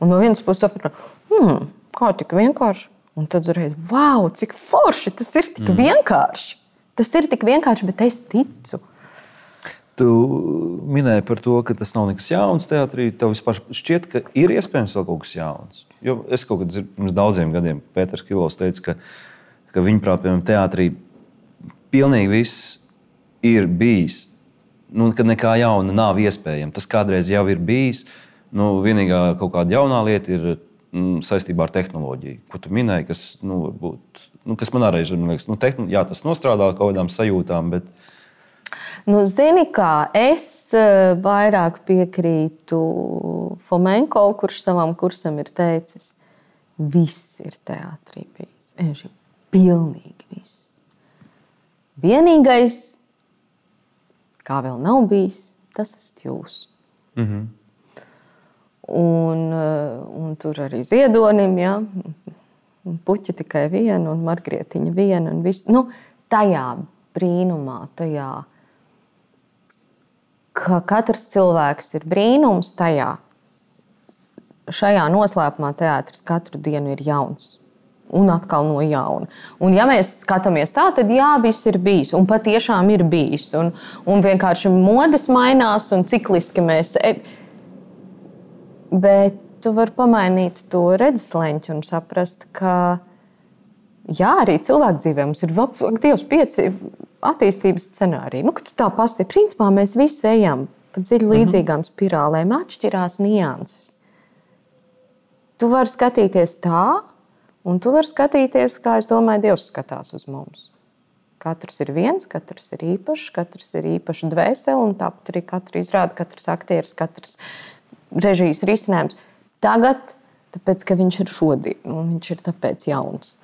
Speaker 3: Un no vienas puses sapratu, hmm, kā tik vienkārši. Un tad uzreiz, wow, cik forši tas ir tik mm. vienkārši. Tas ir tik vienkārši, bet es ticu.
Speaker 2: Tu minēji par to, ka tas nav nekas jauns teātrī. Tev vispār šķiet, ka ir iespējams vēl kaut kas jauns. Jo es kaut kad pirms daudziem gadiem Pēters Kilovs teica, ka, ka viņa prāt, piemēram, teātrī pilnīgi viss ir bijis. Nu, ka nekā jauna nav iespējams. Tas kādreiz jau ir bijis. Nu, vienīgā kaut kāda jaunā lieta ir mm, saistībā ar tehnoloģiju, ko tu minēji, kas, nu, varbūt, nu, kas man arī liekas, nu, tehn... jā, tas nostrādā kaut kādām sajūtām. Bet,
Speaker 3: Nu, zini, kā es eh, vairāk piekrītu Fomenko, kurš savam kursam ir teicis, viss ir teātrī bijis. Eži, pilnīgi viss. Vienīgais, kā vēl nav bijis, tas esat jūs. Mm -hmm. un, eh, un tur arī ziedonim, ja? Puķa tikai viena, un margrietiņa viena. Un viss, nu, tajā brīnumā, tajā ka katrs cilvēks ir brīnums tajā. Šajā noslēpumā teātris katru dienu ir jauns. Un atkal no jauna. Un, ja mēs skatāmies tā, tad jā, viss ir bijis. Un patiešām ir bijis. Un, un vienkārši modes mainās un cikliski mēs. E, bet tu vari pamainīt to redzesleņķu un saprast, ka jā, arī cilvēku dzīvē mums ir Dievs pieci attīstības scenāriju. Nu, tā pastāv. Principā mēs visi ejam pa dziļi mhm. līdzīgām spirālēm, atšķirās nianses. Tu vari skatīties tā, un tu vari skatīties, kā es domāju, Dievs skatās uz mums. Katrs ir viens, katrs ir īpašs, katrs ir īpašs dvēsele, un tāpat arī katra izrāda, katrs aktieris, katrs režijas risinājums. Tagad, tāpēc, ka viņš ir šodien, un viņš ir tāpēc jauns.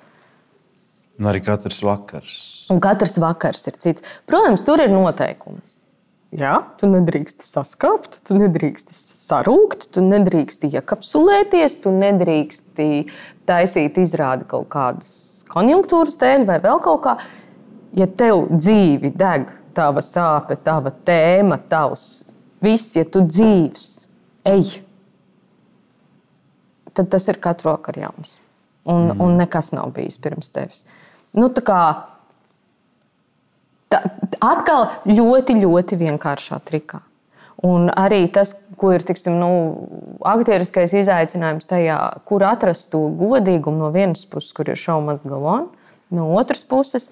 Speaker 2: Un arī katrs vakars.
Speaker 3: Un katrs vakars ir cits. Protams, tur ir noteikumi. Jā, tu nedrīkst saskāpt, tu nedrīkst sarūkt, tu nedrīkst iekapsulēties, tu nedrīkst taisīt izrādi kaut kādas konjunktūras dēļ vai vēl kaut kā. Ja tev dzīvi deg tava sāpe, tava tēma, tavs viss, ja tu dzīves, ej, tad tas ir katru vakaru jauns. Un, mm. un nekas nav bijis pirms tevis nu, kā, tā, atkal ļoti, ļoti vienkāršā trikā. Un arī tas, ko ir tiksim, nu, aktieriskais izaicinājums tajā, kur atrast to godīgumu no vienas puses, kur ir šaubas galvā, no otras puses.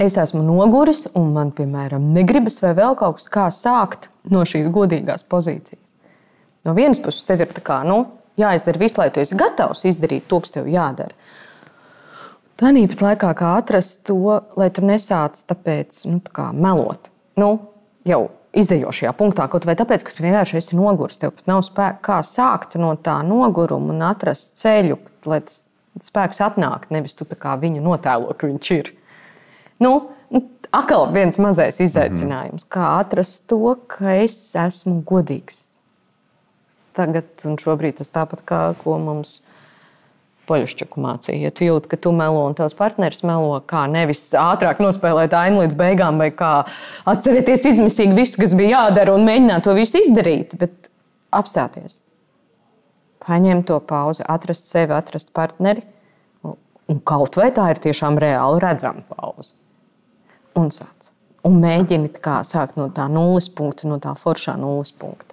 Speaker 3: Es esmu noguris, un man, piemēram, negribas vai vēl kaut kas, kā sākt no šīs godīgās pozīcijas. No vienas puses, tev ir kā, nu, jāizdara viss, lai tu esi gatavs izdarīt to, kas tev jādara. Tāpat laikā kā atrast to, lai tu nesāc tāpēc, nu, tā melot. Nu, jau izdejošajā punktā, kaut vai tāpēc, ka tu vienkārši esi noguris. Tev pat nav spēka, kā sākt no tā noguruma un atrast ceļu, lai tas spēks atnāk. Nevis tu viņu notēlo, ka viņš ir. Nu, atkal viens mazais izaicinājums, mm -hmm. kā atrast to, ka es esmu godīgs. Tagad un šobrīd tas tāpat kā ko mums poļušķaku mācīja. Ja tu jūti, ka tu melo un tavs partneris melo, kā nevis ātrāk nospēlēt ainu līdz beigām, vai kā atcerieties izmisīgi visu, kas bija jādara un mēģināt to visu izdarīt, bet apstāties. Paņemt to pauzi, atrast sevi, atrast partneri. Un kaut vai tā ir tiešām reāli redzama pauze. Un sāc. Un mēģini kā, sākt no tā nulles punkta, no tā foršā nulles punkta.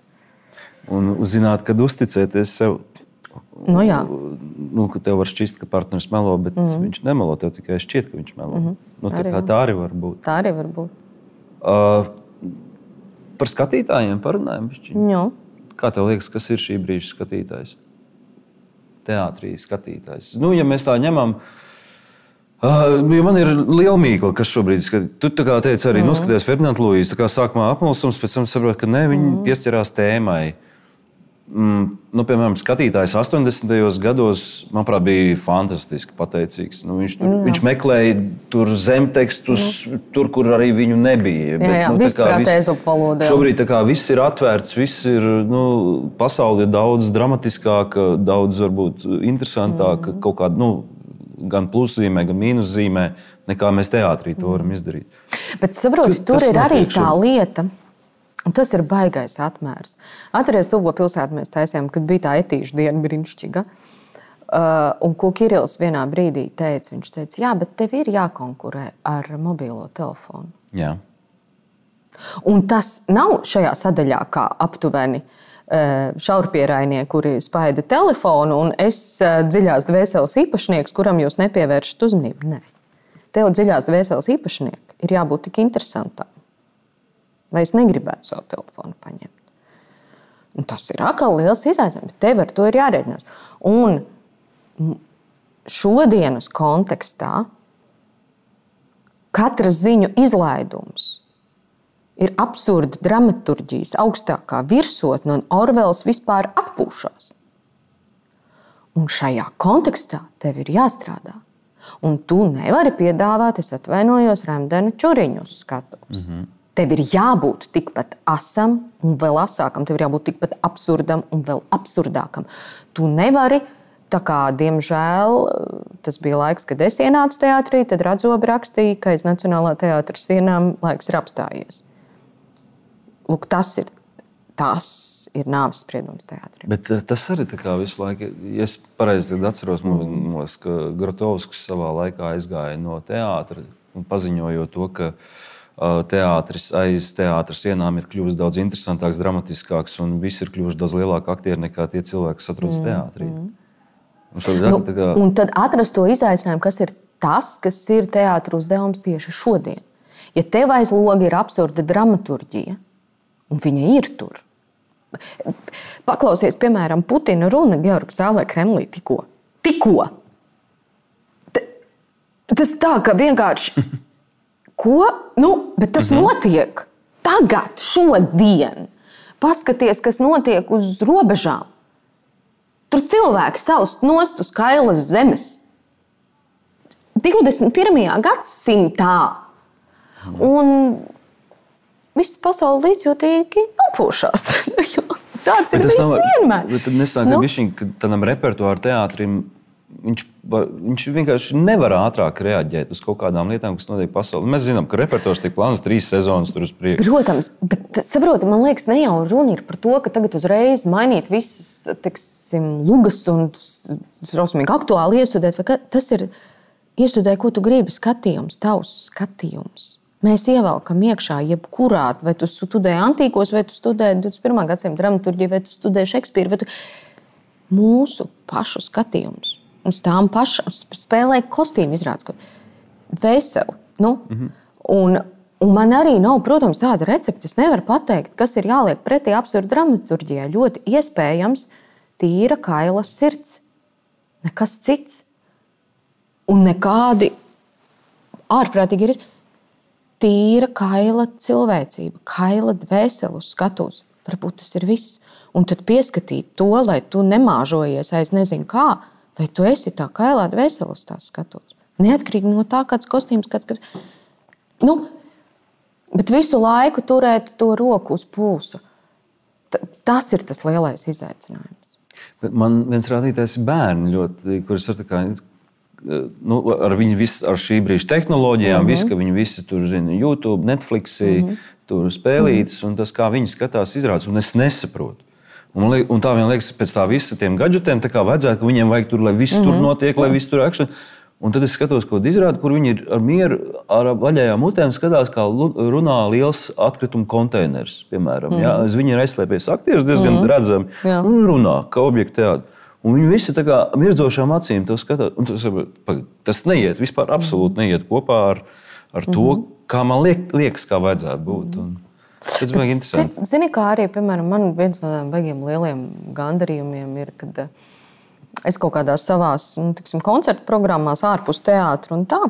Speaker 2: Un uzzināt, kad uzticēties sev
Speaker 3: Nu, jā.
Speaker 2: nu, ka tev var šķist, ka partneris melo, bet mm -hmm. viņš nemelo. Tev tikai šķiet, ka viņš melo. Mm -hmm. nu, tā, kā, tā arī var būt.
Speaker 3: Tā arī var būt.
Speaker 2: Uh, par skatītājiem parunājam. Kā tev liekas, kas ir šī brīža skatītājs? Teātrī skatītājs. Nu, ja mēs tā ņemam, Uh, jo man ir liela mīkla, kas šobrīd ir. Tu teici, arī mm. noskaties Fernandu Lūiju. Sākumā apmulsums, pēc tam saproti, ka ne, viņi mm. piesķirās tēmai. Mm, nu, piemēram, skatītājs 80. gados, manuprāt, bija fantastiski pateicīgs. Nu, viņš, tur, mm. viņš meklēja tur zemtekstus, mm. tur, kur arī viņu nebija.
Speaker 3: Jā, jā, Bet, nu, viss viss, valodā,
Speaker 2: šobrīd kā, viss ir atvērts, viss ir nu, pasaule ir daudz dramatiskāka, daudz varbūt interesantāka, mm. kaut kāda nu, gan pluszīmē, gan mīnuszīmē, nekā mēs teātrī to varam izdarīt.
Speaker 3: Bet saproti, tur ir arī tā lieta Un tas ir baisais atmērs. Atcerieties, to pilsētu mēs taisījām, kad bija tā etīša diena brīnišķīga. Uh, un ko Kirillis vienā brīdī teica, viņš teica, jā, bet tev ir jākonkurē ar mobilo telefonu.
Speaker 2: Jā.
Speaker 3: Un tas nav šajā sadaļā kā aptuveni eh, šaurpierainie, kuri spaida telefonu, un es eh, dziļās dvēseles īpašnieks, kuram jūs nepievēršat uzmanību. Nē, tev dziļās dvēseles īpašniekam ir jābūt tik interesantam, lai es negribētu savu telefonu paņemt. Un tas ir atkal liels izaicinājums. Tev ar to ir jārēķinās. Un šodienas kontekstā katrs ziņu izlaidums ir absurda dramaturgijas augstākā virsotne, un Orvels vispār atpūšas. Un šajā kontekstā tev ir jāstrādā. Un tu nevari piedāvāt, es atvainojos, Rēmdēna čuriņu uz skatuves. Mm -hmm. Tev ir jābūt tikpat asam un vēl asākam, tev ir jābūt tikpat absurdam un vēl absurdākam. Tu nevari Tā kā, diemžēl, tas bija laiks, kad es ienācu teātrī, tad Radzobi rakstīja, ka aiz Nacionālā teātras sienām laiks ir apstājies. Lūk, tas ir, tas ir nāves spriedums teātrī.
Speaker 2: Bet eh, tas arī visu laiku, ja es pareizi atceros, mūs, ka Grotovskis savā laikā aizgāja no teātra un paziņoja to, ka uh, teātris aiz teātras sienām ir kļuvis daudz interesantāks, dramatiskāks, un viss ir kļuvuši daudz lielāki aktieri nekā tie cilvēki, kas atrodas mm, teātrī. Mm.
Speaker 3: Un, nu, kā... un tad atrast to izaicinājumu, kas ir tas, kas ir teātris uzdevums tieši šodien. Ja tev aiz loga ir absurda dramaturgija, un viņa ir tur, paklausies, piemēram, Putina runa Georgas Zālē Kremlī tikko. Tikko! Tas tā, ka vienkārši. Ko? Nu, bet tas mhm. notiek tagad, šodien. Paskaties, kas notiek uz robežām. Tur cilvēki saust nost uz kailas zemes. 21. gadsimtā. Un viss pasaule līdzjūtīgi nopūšās. Tāds ir bijis vienmēr.
Speaker 2: Bet tad nesāk, nu? ka tam repertuāra teātrim Viņš, viņš vienkārši nevar ātrāk reaģēt uz kaut kādām lietām, kas notiek pasaulē. Mēs zinām, ka repertuārs tiek plānots trīs sezonas uz priekšu.
Speaker 3: Protams, bet saproti, man liekas, ne jau runa ir par to, ka tagad uzreiz mainīt visas teiksim, lugas un drausmīgi aktuāli iestudēt. Tas ir iestudēt, ko tu gribi, skatījums, tavs skatījums. Mēs ievelkam iekšā, jebkurā, vai tu studē antīkos, vai tu studē 21. gadsimta dramaturgiju, vai tu studē Šekspīru. Tu... Mūsu pašu skatījums uz tām pašām spēlē kostīmu izrādes. Veseli. Nu? Mm -hmm. un, un man arī nav, protams, tāda recepte. Es nevaru pateikt, kas ir jāliek pretī absurda dramaturgijai. Ļoti iespējams, tīra kaila sirds. Nekas cits. Un nekādi ārprātīgi ir. Tīra kaila cilvēcība, kaila dvēsele uz skatuves. Varbūt tas ir viss. Un tad pieskatīt to, lai tu nemāžojies aiz nezinu kā lai tu esi tā kailā dvēseles tās skatos. Neatkarīgi no tā, kāds kostīms, kāds. kāds nu, bet visu laiku turēt to roku uz pulsa. T tas ir tas lielais izaicinājums.
Speaker 2: Bet man viens rādītājs ir bērni, ļoti, kurus ar, kā, nu, ar, vis, ar šī brīža tehnoloģijām, mm -hmm. visu, ka viņi visi tur zina YouTube, Netflix, mm -hmm. tur spēlītas, mm -hmm. un tas, kā viņi skatās, izrādās, un es nesaprotu. Un, un tā vien liekas, pēc tā visa tiem gadgetiem, tā kā vajadzētu, ka viņiem vajag tur, lai viss mm -hmm. tur mhm. notiek, lai viss tur akšana. Un tad es skatos, ko izrāda, kur viņi ir ar mieru, ar vaļējām mutēm, skatās, kā runā liels atkritumu konteiners. Piemēram, mm. ja? Viņi ir aizslēpies aktieris diezgan mm. redzami un runā kā objekti teātrī. Un viņi visi tā kā mirdzošām acīm to skatās. Tas, tas neiet, vispār absolūti neiet kopā ar, ar to, mm kā man liek, liekas, kā vajadzētu būt. Un, Tas bija interesanti.
Speaker 3: Zini, kā arī piemēram, man viens no tādiem baigiem lieliem gandarījumiem ir, kad eh, es kaut kādās savās nu, tiksim, koncertu programmās, ārpus teātra un tā.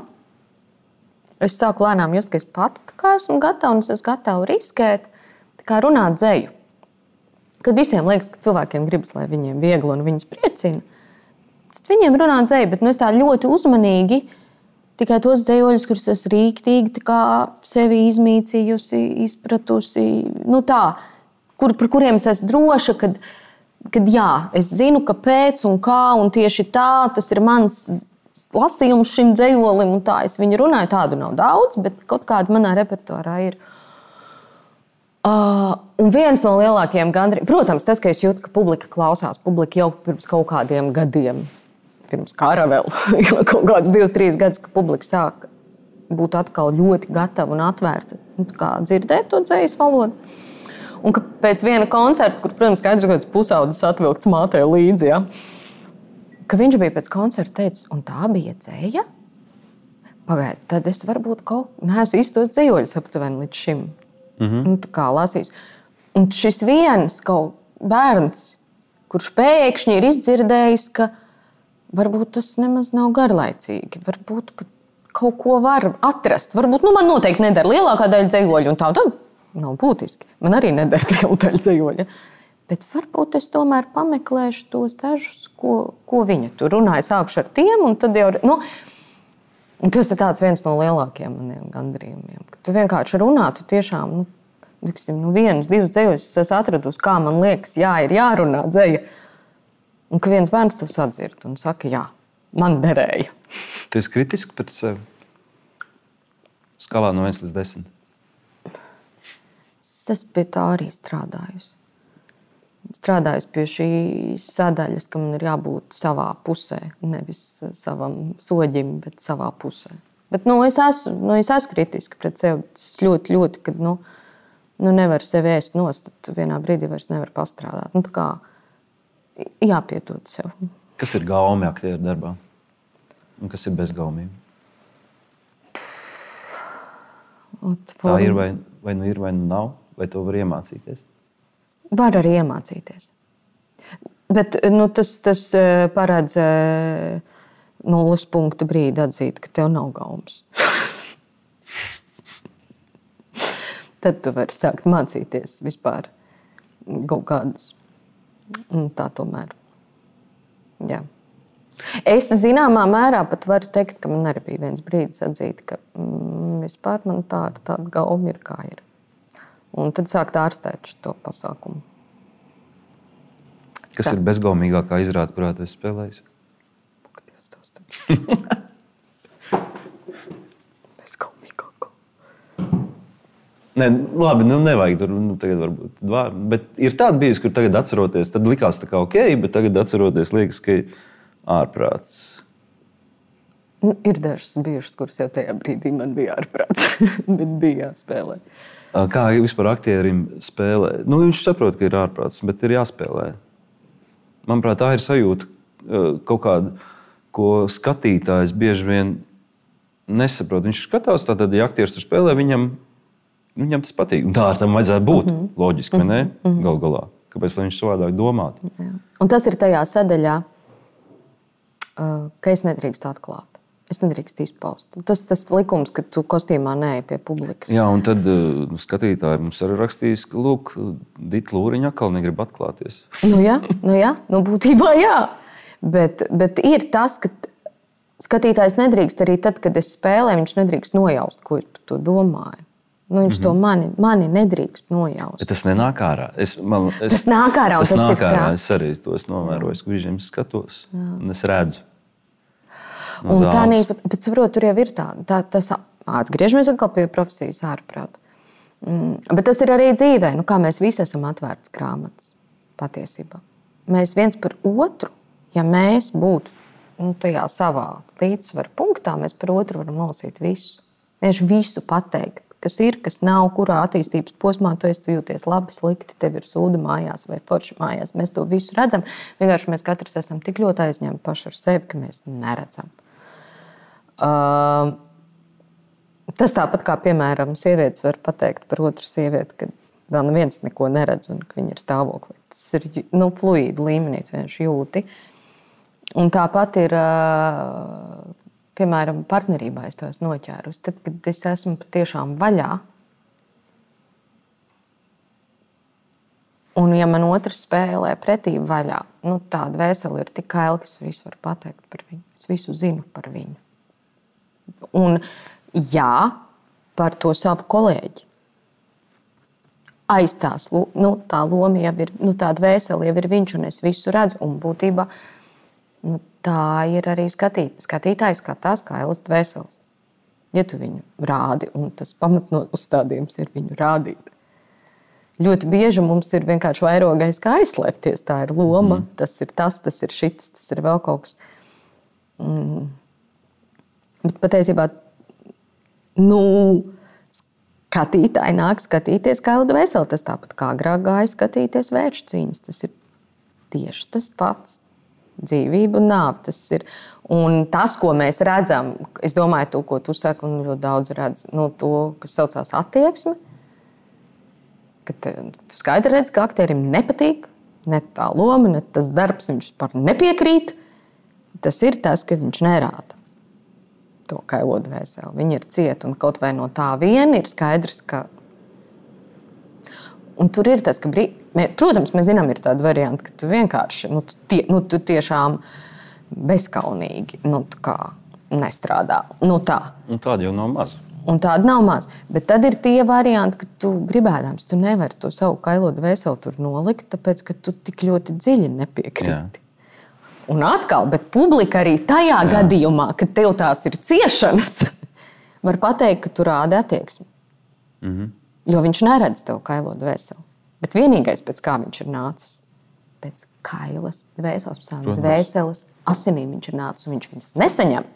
Speaker 3: Es sāku lēnām just, ka es pati esmu gatava un es esmu gatava riskēt, kā runāt dzēju. Kad visiem liekas, ka cilvēkiem gribas, lai viņiem viegli un viņus priecina, tad viņiem runā dzēju, bet nu, es tā ļoti uzmanīgi tikai tos dzējoļus, kurus es rīktīgi sevi izmīcījusi, izpratusi, nu tā, kur, par kuriem es esmu droša, kad, kad jā, es zinu, kāpēc un kā, un tieši tā tas ir mans lasījums šim dzējolim, un tā es viņu runāju. Tādu nav daudz, bet kaut kāda manā repertuārā ir. Uh, un viens no lielākajiem gandrīz, protams, tas, ka es jūtu, ka publika klausās, publika jau pirms kaut kādiem gadiem pirms kara vēl kaut kādus divus, trīs gadus, kad publika sāka būt atkal ļoti gatava un atvērta nu, dzirdēt to dzīslu valodu. Un ka pēc viena koncerta, kur, protams, skaidrs, ka tas pusaudzis atvilkts mātei līdzi, ja, ka viņš bija pēc koncerta teicis, un tā bija dzēja. Pagaidiet, tad es varbūt kaut kā neesmu iztos dzīvoļus aptuveni līdz šim. Mm -hmm. nu, kā lasījis. Un šis viens kaut bērns, kurš pēkšņi ir izdzirdējis, ka varbūt tas nemaz nav garlaicīgi. Varbūt kaut ko var atrast. Varbūt nu, man noteikti nedara lielākā daļa dzīvoļu, un tā tad nav būtiski. Man arī nedara liela daļa dzīvoļu. Bet varbūt es tomēr pameklēšu tos dažus, ko, ko viņa tur runāja. Sākšu ar tiem, un tad jau. Nu, Un tas ir viens no lielākajiem maniem gandarījumiem. Kad tu vienkārši runā, tu tiešām nu, tiksim, nu, vienus, divus dzējus es atradusi, kā man liekas, jā, ir jārunā dzēja. Un ka viens bērns to sadzird un saka, jā, man derēja.
Speaker 2: Tu esi kritisks pret sevi? Skalā no 1 līdz 10.
Speaker 3: Es pie tā arī strādājusi strādājusi pie šīs sadaļas, ka man ir jābūt savā pusē, nevis savam soģim, bet savā pusē. Bet, nu, es, esmu, nu, es esmu kritiska pret sevi. Es ļoti, ļoti, kad nu, nu, nevaru sevi ēst nost, tad vienā brīdī vairs nevaru pastrādāt. Nu, jāpiedod sev.
Speaker 2: Kas ir gaumi aktieru darbā? Un kas ir bezgaumība? Tā ir vai, vai nu ir, vai nu nav, vai to var iemācīties?
Speaker 3: Var arī iemācīties. Bet nu, tas, tas eh, paredz eh, nulles punktu brīdi atzīt, ka tev nav gaumas. Tad tu vari sākt mācīties vispār kaut kādas. Tā tomēr. Jā. Es zināmā mērā pat varu teikt, ka man arī bija viens brīdis atzīt, ka mm, vispār man tāda, tāda gauma ir kā ir. Un tad sākt ārstēt šo pasākumu.
Speaker 2: Kas Sā. ir bezgaumīgākā izrāde, kurā tu spēlējies?
Speaker 3: bezgaumīgākā.
Speaker 2: Nē, labi, nu, nevajag tur nu, tagad varbūt. Bet ir tāda bijusi, kur tagad atceroties, tad likās kā ok, bet tagad atceroties, liekas, ka ārprāts.
Speaker 3: Nu, ir dažas bijušas, kuras jau tajā brīdī man bija ārprāts, bet bija jāspēlē.
Speaker 2: Kā vispār aktierim spēlē? Nu, viņš saprot, ka ir ārprāts, bet ir jāspēlē. Manuprāt, tā ir sajūta kaut kāda, ko skatītājs bieži vien nesaprot. Viņš skatās, tātad, ja aktieris tur spēlē, viņam, viņam tas patīk. Un tā ar tam vajadzētu būt. Mm -hmm. Loģiski, mm -hmm. ne? Mm -hmm. Galu galā. Kāpēc viņš savādāk domātu?
Speaker 3: Tas ir tajā sadaļā, ka es nedrīkstu atklāt. Es nedrīkstu izpaust. Tas ir likums, ka tu kostīmā neej pie publikas.
Speaker 2: Jā, un tad nu, skatītāji mums arī rakstīs, ka, lūk, Dita Lūriņa atkal negrib atklāties.
Speaker 3: nu, jā, nu, jā, nu, būtībā jā. Bet, bet ir tas, ka skatītājs nedrīkst arī tad, kad es spēlēju, viņš nedrīkst nojaust, ko es par to domāju. Nu, viņš mm -hmm. to mani, mani nedrīkst nojaust. Bet
Speaker 2: tas nenāk ārā. Es, man, es,
Speaker 3: tas nāk ārā, un tas, tas ir ārā.
Speaker 2: Es arī to novērojis, ka viņš skatos. Jā. Un es redzu,
Speaker 3: No un tā nī, bet, bet saprot, tur jau ir tā, tā tas atgriežamies atkal pie profesijas ārprāt. Mm, bet tas ir arī dzīvē, nu, kā mēs visi esam atvērts grāmatas patiesībā. Mēs viens par otru, ja mēs būtu nu, tajā savā līdzsvaru punktā, mēs par otru varam nolasīt visu. Vienkārši visu pateikt, kas ir, kas nav, kurā attīstības posmā tu esi jūties labi, slikti, tev ir sūda mājās vai forša mājās. Mēs to visu redzam. Vienkārši mēs katrs esam tik ļoti aizņemti paši ar sevi, ka mēs neredzam. Uh, tas tāpat kā, piemēram, sievietes var pateikt par otru sievieti, ka vēl neviens neko neredz un ka viņa ir stāvoklī. Tas ir nu, fluīdu līmenī, tu vienkārši jūti. Un tāpat ir, uh, piemēram, partnerībā es to esmu noķērusi. Tad, kad es esmu patiešām vaļā, Un, ja man otrs spēlē pretī vaļā, nu, tāda vesela ir tik kaila, ka es visu varu pateikt par viņu. Es visu zinu par viņu. Un jā, par to savu kolēģi. Aiz tās nu, tā loma jau ir, nu, tāda vesela jau ir viņš, un es visu redzu. Un būtībā nu, tā ir arī skatīt, skatītājs, kā Elas dvēseles. Ja tu viņu rādi, un tas pamatnostādījums ir viņu rādīt. Ļoti bieži mums ir vienkārši vairogais, kā aizslēpties. Tā ir loma, mm. tas ir tas, tas ir šis, tas ir vēl kaut kas. Mm. Bet patiesībā nu, skatītāji nāk skatīties kā Elda Vesela. Tas tāpat kā agrāk gāja skatīties vēršu cīņas. Tas ir tieši tas pats. Dzīvība un nāve. Tas ir. Un tas, ko mēs redzam, es domāju, to, ko tu saki, un ļoti daudz redz, nu, to, kas saucās attieksme. Kad tu skaidri redz, ka aktierim nepatīk ne tā loma, ne tas darbs, viņš par nepiekrīt. Tas ir tas, ka viņš nerāda to kailodu vēseli. Viņi ir cieti un kaut vai no tā viena ir skaidrs, ka. Un tur ir tas, ka, brī... protams, mēs zinām, ir tāda varianta, ka tu vienkārši, nu, tu, tie, nu, tu tiešām bezskaunīgi nu, nestrādā. Nu, tā.
Speaker 2: Nu, tāda jau nav maza.
Speaker 3: Un tāda nav maz. Bet tad ir tie varianti, ka tu gribēdams, tu nevari to savu kailotu vēseli tur nolikt, tāpēc ka tu tik ļoti dziļi nepiekrīti. Jā. Un atkal, bet publika arī tajā Jā. gadījumā, kad tev tās ir ciešanas, var pateikt, ka tu rādi attieksmi. -hmm. Jo viņš neredz tev kailot dvēseli. Bet vienīgais, pēc kā viņš ir nācis, pēc kailas, dvēseles, pēc dvēseles, asinīm viņš ir nācis un viņš viņas nesaņem.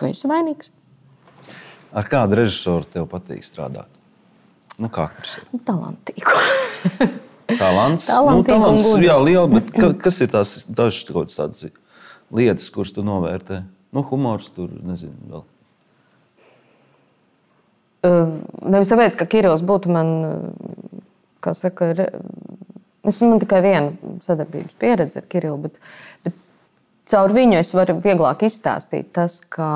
Speaker 3: Tu esi vainīgs.
Speaker 2: Ar kādu režisoru tev patīk strādāt? Nu, kā tas
Speaker 3: ir? Talantīgu.
Speaker 2: Talants. nu, talants jā, liela, bet ka, kas ir tās dažas tādas lietas, kuras tu novērtē? Nu, humors tur, nezinu, vēl.
Speaker 3: Nevis tāpēc, ka Kirillis būtu man, kā saka, re... es man tikai viena sadarbības pieredze ar Kirillu, bet, bet caur viņu es varu vieglāk izstāstīt tas, ka,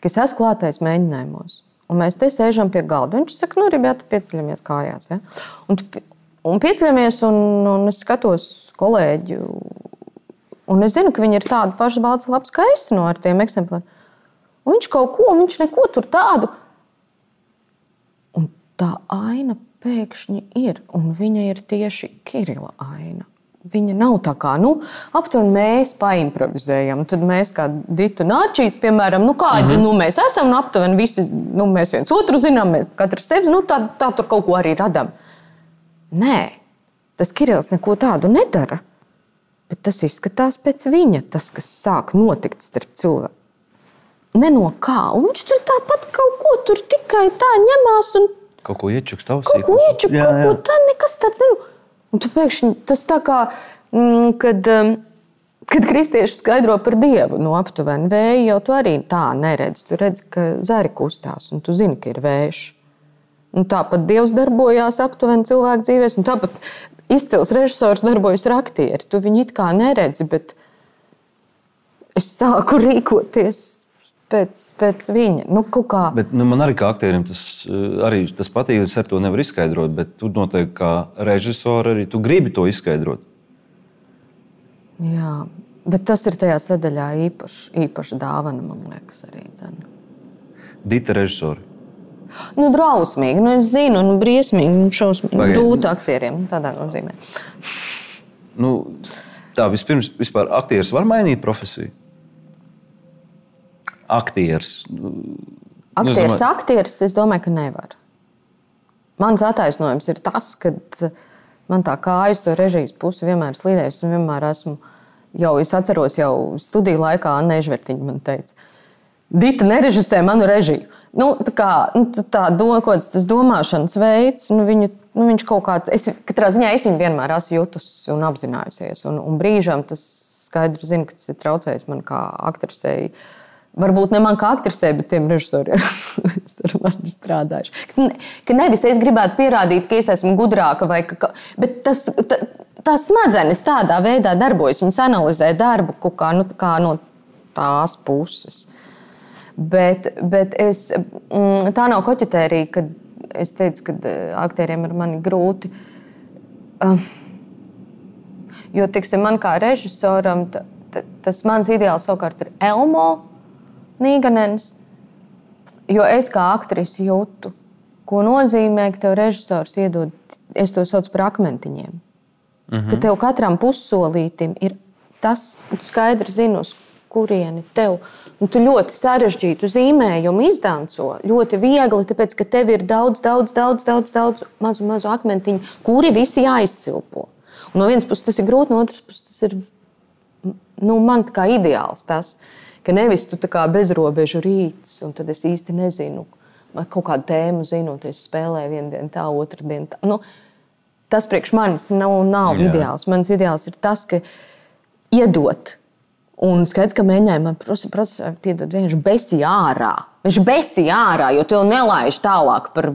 Speaker 3: ka es esmu klātais mēģinājumos. Un mēs te sēžam pie galda. Viņš saka, nu, ribjāt, pieceļamies kājās. Ja? Un, un pieceļamies, un, un es skatos kolēģi. Un es zinu, ka viņi ir tādi paši balts labs kā es no ar tiem eksemplāriem. Un viņš kaut ko, viņš neko tur tādu. Tā aina pēkšņi ir, un viņa ir tieši Kirila aina. Viņa nav tā kā, nu, aptuveni mēs paimprovizējam. Tad mēs, kā Dita Nāčīs, piemēram, nu, kādi mm -hmm. nu, mēs esam, nu, aptuveni visi, nu, mēs viens otru zinām, katrs sevi, nu, tā, tā tur kaut ko arī radām. Nē, tas Kirillis neko tādu nedara. Bet tas izskatās pēc viņa, tas, kas sāk notikt starp cilvēkiem. Ne no kā. Un viņš tur tāpat kaut ko tur tikai tā ņemās un
Speaker 2: kaut ko iečukst
Speaker 3: ausī. Kaut ko iečukst, kaut ko tā, nekas tāds. Nezinu. Un tu pēkšņi tas tā kā, mm, kad, mm, kad kristieši skaidro par dievu, no nu, aptuveni vēju, jau tu arī tā neredzi. Tu redzi, ka zari kustās, un tu zini, ka ir vējš. Un tāpat Dievs darbojās aptuveni cilvēku dzīvēs, un tāpat izcils režisors darbojas ar aktieri. Tu viņu it kā neredzi, bet es sāku rīkoties pēc, pēc viņa. Nu, kā...
Speaker 2: bet, nu, man arī kā aktierim tas, eh, arī tas patīk. Es ar to nevaru izskaidrot, bet tu noteikti kā režisors arī gribi to izskaidrot.
Speaker 3: Jā, bet tas ir tajā sadaļā īpaši, īpaši dāvana, man liekas, arī. Dzene.
Speaker 2: Dita režisori.
Speaker 3: Nu, drausmīgi, nu, es zinu, nu, briesmīgi, nu, šausmīgi. Grūti aktieriem nu, tādā nozīmē.
Speaker 2: Nu, tā vispirms, vispār aktieris var mainīt profesiju aktieris?
Speaker 3: Aktieris, domāju... aktieris, es domāju, ka nevar. Mans attaisnojums ir tas, ka man tā kāja uz to režijas pusi vienmēr slīdējusi. Vienmēr esmu jau, es atceros, jau studiju laikā Anna Ežvertiņa man teica. Dita nerežisē manu režiju. Nu, tā kā nu, tā doma, tas domāšanas veids, nu, viņu, nu, viņš kaut kāds, es katrā ziņā es viņu vienmēr esmu jutusi un apzinājusies. Un, un brīžam tas skaidri zinu, ka tas ir traucējis man kā aktrisei. Uh, Varbūt ne man kā aktrisē, bet tiem režisoriem, kas ar mani strādājuši. Ka nevis es gribētu pierādīt, ka es esmu gudrāka, vai ka, bet tas, ta, tās smadzenes tādā veidā darbojas. Viņas analizē darbu kā, nu, kā no tās puses. Bet, bet es, mm, tā nav koķetērija, kad es teicu, ka eh, aktieriem ir mani grūti. Ah. Jo, tiksim, man kā režisoram, tas mans ideāls savukārt ir Elmo Nīganens, jo es kā aktrise jūtu, ko nozīmē, ka tev režisors iedod, es to saucu par akmentiņiem. Mm -hmm. Ka tev katram pussolītim ir tas, tu skaidri zini, uz kurieni tev. Un tu ļoti sarežģītu zīmējumu izdanco. Ļoti viegli, tāpēc ka tev ir daudz, daudz, daudz, daudz, daudz mazu, mazu akmentiņu, kuri visi jāizcilpo. Un no vienas puses tas ir grūti, no otras puses tas ir nu, man kā ideāls. Tas. Ka nevis tu kā bezrobežu rīts, un tad es īsti nezinu, kaut kādu tēmu zinu, un es spēlēju vienu dienu tā, otru dienu tā. Nu, tas priekš manis nav, nav
Speaker 2: Jā.
Speaker 3: ideāls. Mans ideāls ir tas, ka iedot. Un skaidrs, ka mēģinājumā procesā piedod, viņš besīja ārā. Viņš besīja ārā, jo tev nelaiž tālāk par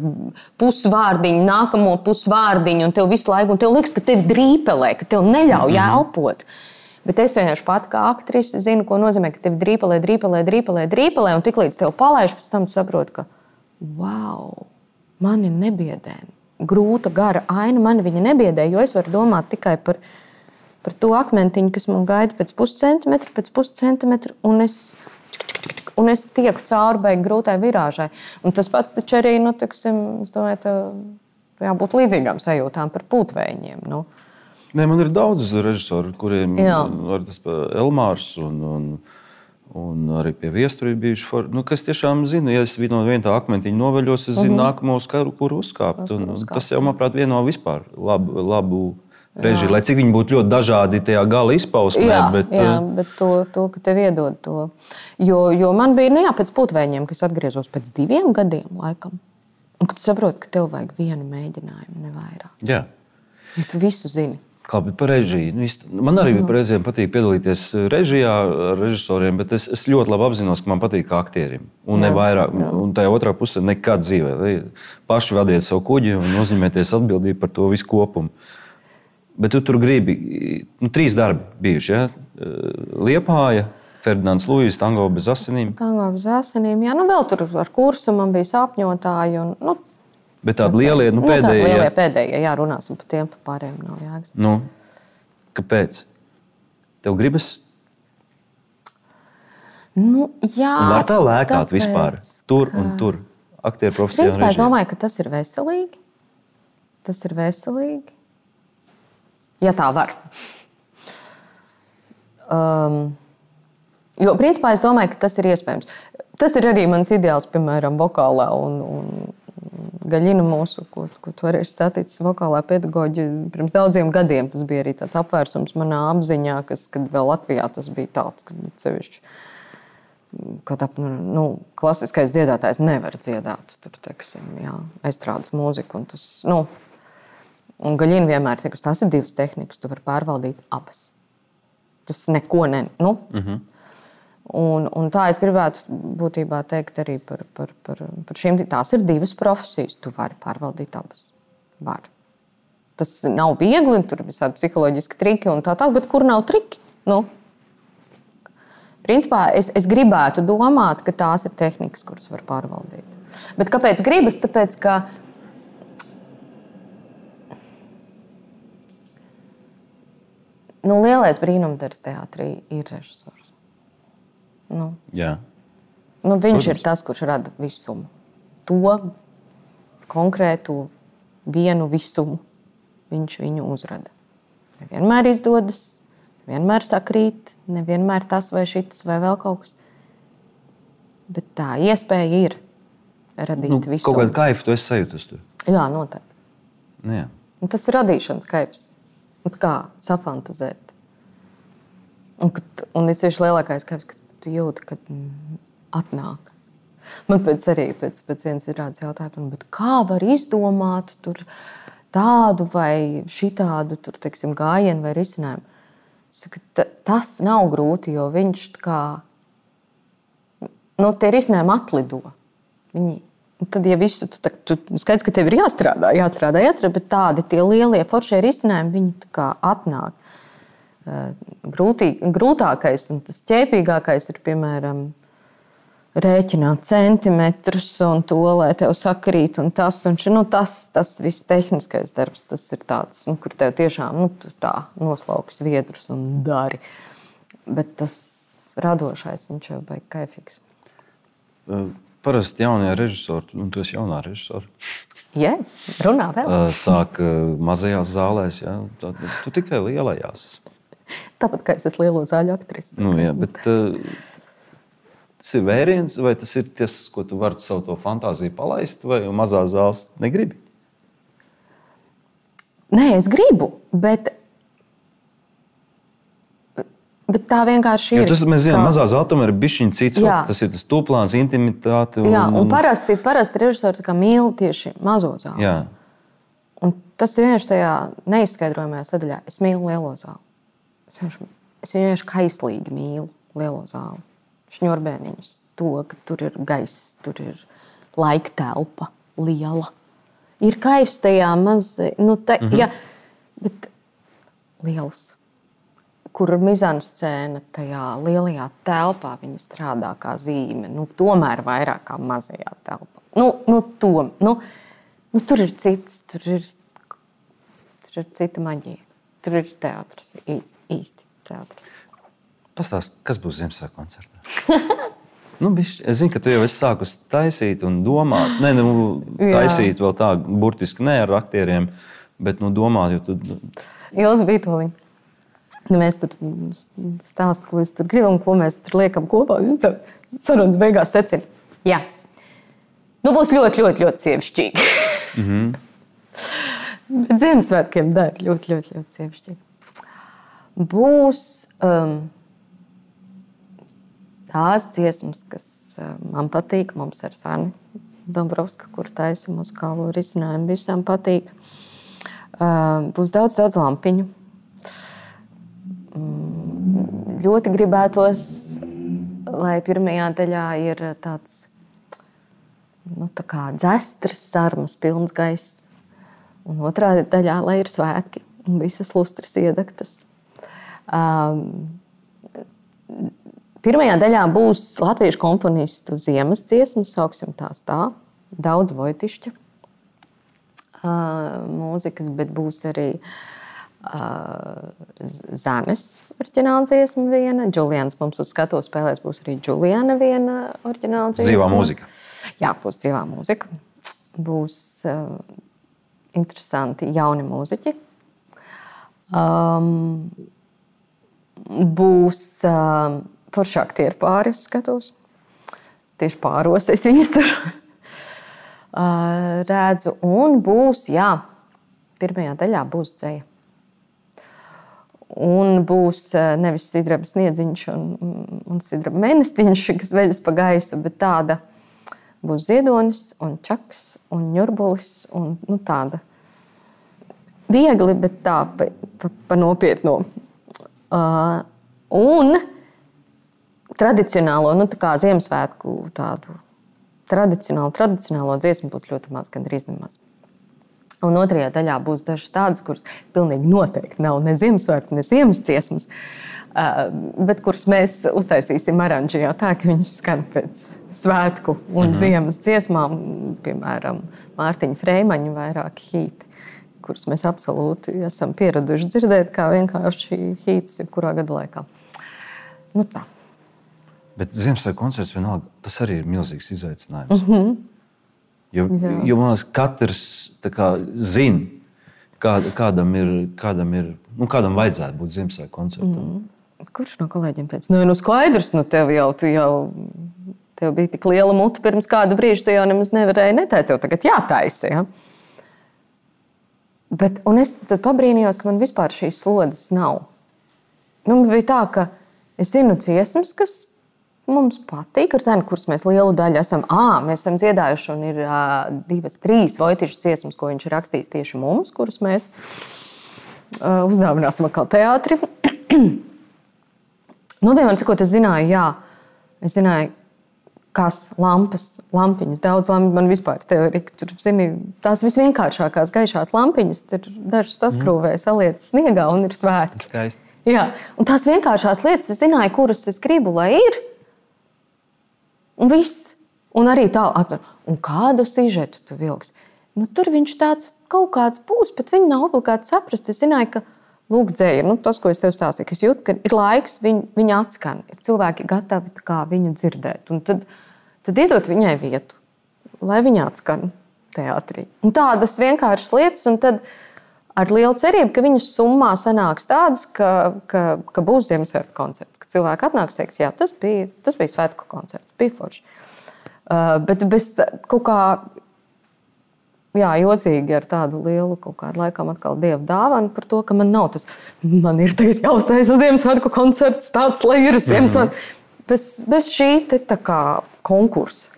Speaker 3: pusvārdiņu, nākamo pusvārdiņu, un tev visu laiku, un tev liekas, ka tev drīpelē, ka tev neļauj elpot. Bet es vienkārši pat kā aktrise zinu, ko nozīmē, ka tev drīpelē, drīpelē, drīpelē, drīpelē, un tiklīdz tev palaiž, pēc tam tu saproti, ka wow, mani nebiedē. Grūta, gara aina mani viņa nebiedē, jo es varu domāt tikai par, par to akmentiņu, kas man gaida pēc puscentimetra, pēc puscentimetra, un es, un es tieku cauri grūtai virāžai. Un tas pats taču arī, nu, tiksim, es domāju, tev jābūt līdzīgām sajūtām par pūtvējiem. Nu.
Speaker 2: Nē, man ir daudz režisoru, kuriem ir tas Elmārs un, un, un arī pie viestura ir bijuši. For, nu, kas tiešām zina, ja es no viena tā akmentiņa noveļos, es zinu, nākamo uz kuru, kur uzkāpt. Un, un tas jau, manuprāt, vieno vispār labu, labu režiju. Lai cik viņi būtu ļoti dažādi tajā gala izpausmē.
Speaker 3: Jā,
Speaker 2: bet,
Speaker 3: jā,
Speaker 2: eh,
Speaker 3: bet to, to ka tev iedod to. Jo, jo man bija nu, jā, pēc putekļiem, kas atgriezos pēc diviem gadiem, laikam. Un tu saproti, ka tev vajag vienu mēģinājumu, ne vairāk.
Speaker 2: jā.
Speaker 3: Es visu zinu.
Speaker 2: Kā bija par režiju? Nu, Man arī reizēm patīk piedalīties režijā ar režisoriem, bet es, es ļoti labi apzinos, ka man patīk kā aktierim. Un ne vairāk. Un tajā otrā pusē nekad dzīvē. Paši vadiet savu kuģi un uzņemieties atbildību par to visu kopumu. Bet tu tur gribi, nu, trīs darbi bijuši. Ja? Liepāja, Ferdinands Lūsis, Tango bez asinīm.
Speaker 3: Tango bez asinīm. Jā, nu vēl tur ar kursu man bija sāpņotāji. Un, nu,
Speaker 2: Bet tādi lielie, nu,
Speaker 3: nu, tādi
Speaker 2: pēdējie.
Speaker 3: lielie pēdējie, jā, runāsim par tiem, par pārējiem nav jēgas.
Speaker 2: Nu, kāpēc? Tev gribas
Speaker 3: Nu, jā,
Speaker 2: Un var tā lēkāt
Speaker 3: tāpēc,
Speaker 2: vispār. Tur un
Speaker 3: ka-
Speaker 2: tur. Aktieru profesionāli.
Speaker 3: Principā es domāju, ka tas ir veselīgi. Tas ir veselīgi. Ja tā var. Um, jo, principā, es domāju, ka tas ir iespējams. Tas ir arī mans ideāls, piemēram, vokālā un, un gaļina mūsu, ko, ko tu arī saticis vokālā pedagoģija pirms daudziem gadiem. Tas bija arī tāds apvērsums manā apziņā, kas, kad vēl Latvijā tas bija tāds, kad sevišķi kad ap, nu, klasiskais dziedātājs nevar dziedāt, tur, teiksim, jā, aizstrādes mūziku. un Tas, nu, un gaļina vienmēr ir, tās ir divas tehnikas, tu vari pārvaldīt abas. Tas neko ne. Nu, uh -huh. Un, un tā es gribētu būtībā teikt arī par, par, par, par šīm. Tās ir divas profesijas. Tu vari pārvaldīt abas. Var. Tas nav viegli, tur ir visādi psiholoģiski triki un tā tālāk, bet kur nav triki? Nu, Principā es, es gribētu domāt, ka tās ir tehnikas, kuras var pārvaldīt. Bet kāpēc gribas? Tāpēc, ka nu, lielais brīnumdarbs teātrī ir režisors. Nu,
Speaker 2: Jā.
Speaker 3: nu, viņš
Speaker 2: Protams.
Speaker 3: Ir tas, kurš rada visumu. To konkrētu vienu visumu viņš viņu uzrada. Nevienmēr izdodas, nevienmēr sakrīt, nevienmēr tas vai šis vai vēl kaut kas. Bet tā iespēja ir radīt
Speaker 2: Nu,
Speaker 3: nu, visu.
Speaker 2: kaut kādu kaifu tu esi sajūtis.
Speaker 3: Jā, noteikti.
Speaker 2: Nu, jā.
Speaker 3: Un tas ir radīšanas kaivs. Un kā safantazēt. Un, kad, un es tieši lielākais kaivs, kad tu jūti, kad mm, atnāk. Man pēc arī pēc, pēc vienas ir tāds jautājums, kā var izdomāt tādu vai šitādu tur, teiksim, gājienu vai risinājumu. Saku, ta- tas nav grūti, jo viņš kā nu, tie risinājumi atlido. Viņi, un tad, ja visu, tu, tu skaidrs, ka tev ir jāstrādā, jāstrādā, jāstrādā, bet tādi tie lielie foršie risinājumi, viņi tā kā atnāk. Eh, Grūtī, grūtākais un tas ķēpīgākais ir, piemēram, rēķināt centimetrus un to, lai tev sakrīt, un tas, un ši, nu, tas, tas viss tehniskais darbs, tas ir tāds, nu, kur tev tiešām nu, tā noslauks viedrus un dari. Bet tas radošais, viņš jau beigas kaifīgs.
Speaker 2: Uh, Parasti jaunie režisori, un tu esi jaunā režisora,
Speaker 3: Jā, runā vēl.
Speaker 2: uh, sāk mazajās zālēs. Ja? Tu tikai lielajās.
Speaker 3: Tāpat kā es esmu lielo zāļu aktrise.
Speaker 2: Nu, jā, bet, uh, tas ir vēriens, vai tas ir tas, ko tu vari savu to fantāziju palaist, vai mazā zāles negribi?
Speaker 3: Nē, es gribu, bet Bet tā vienkārši
Speaker 2: Jo
Speaker 3: ir.
Speaker 2: tas, mēs zinām,
Speaker 3: ka-
Speaker 2: mazā zeltainā ir bijis viņa cits. Vēl. Tas ir tas tūplāns, intimitāte. Un,
Speaker 3: Jā, un parasti, parasti režisori mīl tieši mazo zāli. tas ir vienkārši tajā neizskaidrojamajā sadaļā. Es mīlu lielo zāli. Es es vienkārši kaislīgi mīlu lielo zāli. Šņurbēniņus, to, ka tur ir gaiss, tur ir laika telpa liela. Ir kaivs tajā mazā, nu, tā, mm -hmm. jā, bet liels. Kur ir mizānscēna tajā lielajā telpā, viņa strādā kā zīme. Nu, tomēr vairāk kā mazajā telpā. Nu, nu, to, nu, nu, tur ir cits, tur ir, tur ir cita maģija. Tur ir teātris, īsti teātris.
Speaker 2: Pastāst, kas būs Ziemassvētku koncertā? nu, bišķi, es zinu, ka tu jau esi sākus taisīt un domāt. Nē, nu, taisīt vēl tā, burtiski ne ar aktieriem, bet nu, domāt, jo tu
Speaker 3: Ilza Vitoļņa. Nu, mēs tur stāstām, ko mēs tur gribam, ko mēs tur liekam kopā. Sarunas beigās secina, jā, nu, būs ļoti, ļoti, ļoti sievišķīgi. Mm -hmm. Bet Ziemassvētkiem dara ļoti, ļoti, ļoti sievišķīgi. Būs um, tās dziesmas, kas uh, man patīk, mums ar Sani Dombrovska, kur taisa muzikālo risinājumu, visām patīk. Uh, būs daudz, daudz lampiņu. Mm, ļoti gribētos, lai pirmajā daļā ir tāds nu, tā dzestras, sarmas, pilns gaiss. Un otrā daļā, lai ir svētki un visas lustras iedegtas. Um, Pirmajā daļā būs latviešu komponistu ziemas dziesmas, sauksim tās tā, daudz voitišķa uh, mūzikas, bet būs arī uh, Zanes oriģināla dziesma viena. Julians mums uz skatuves spēlēs būs arī Juliana viena oriģināla dziesma.
Speaker 2: dzīvā mūzika.
Speaker 3: Jā, būs dzīvā mūzika. Būs uh, interesanti jauni mūziķi. Um, būs uh, forši aktieri pāri uz skatuves. Tieši pāros es viņus tur uh, redzu. Un būs, jā, pirmajā daļā būs dzēja. Un būs uh, nevis sidraba sniedziņš un, un sidraba mēnestiņš, kas veļas pa gaisu, bet tāda būs ziedonis un čaks un ņurbulis un nu, tāda viegli, bet tā pa, pa, pa nopietnu. Uh, un tradicionālo, nu, tā kā Ziemassvētku tādu tradicionālu, tradicionālo dziesmu būs ļoti maz, gandrīz nemaz. Un otrajā daļā būs dažas tādas, kuras pilnīgi noteikti nav ne Ziemassvētku, ne Ziemas dziesmas, uh, bet kuras mēs uztaisīsim oranžijā tā, ka viņas skan pēc svētku un mhm. ziemas dziesmām, piemēram, Mārtiņa Freimaņa vairāki hīti kurus mēs absolūti esam pieraduši dzirdēt, kā vienkārši hīts jebkurā gada laikā. Nu, tā.
Speaker 2: Bet Ziemassvētku koncerts vienalga, tas arī ir milzīgs izaicinājums. Mm -hmm. jo,
Speaker 3: Jā.
Speaker 2: jo man liekas, katrs kā, zina, kā, kādam ir, kādam ir, nu, kādam vajadzētu būt Ziemassvētku koncertam. Mm.
Speaker 3: Kurš no kolēģiem teica, nu, nu skaidrs, nu, tev jau, tu jau tev bija tik liela mute pirms kāda brīža, tu jau nemaz nevarēji neteikt, tev tagad jātaisa. Ja? Bet, un es tad pabrīnījos, ka man vispār šīs slodzes nav. Nu, man bija tā, ka es zinu dziesmas, kas mums patīk, ar zēnu, kuras mēs lielu daļu esam, à, mēs esam dziedājuši, un ir uh, divas, trīs voitišas dziesmas, ko viņš ir rakstījis tieši mums, kuras mēs uh, uzdāvināsim atkal teātri. nu, vienmēr cikot, es zināju, jā, es zināju, kas lampas, lampiņas, daudz lampiņu man vispār teorija. Tur, zini, tās visvienkāršākās gaišās lampiņas, tur dažas saskrūvēja, saliec sniegā un ir svētki.
Speaker 2: Skaisti.
Speaker 3: Jā, un tās vienkāršās lietas, es zināju, kuras es gribu, lai ir. Un viss. Un arī tā, apmēram, un kādu sižetu tu vilksi. Nu, tur viņš tāds kaut kāds būs, bet viņi nav obligāti saprast. Es zināju, ka lūk, dzēja, nu, tas, ko es tev stāstīju, es jūtu, ka ir laiks, viņu, viņa atskan, ir cilvēki gatavi viņu dzirdēt. Un tad, tad iedot viņai vietu, lai viņa atskan teātrī. Un tādas vienkāršas lietas, un tad ar lielu cerību, ka viņas summā sanāks tādas, ka, ka, ka būs Ziemassvētku koncerts. Ka cilvēki atnāks un teiks, jā, tas bija, tas bija svētku koncerts, bija forši. Uh, bet bez kaut kā jā, jocīgi ar tādu lielu kaut kādu laikam atkal dievu dāvanu par to, ka man nav tas, man ir tagad jāuztais uz Ziemassvētku koncerts, tāds, lai ir Ziemassvētku. Bez, bez šī konkursa.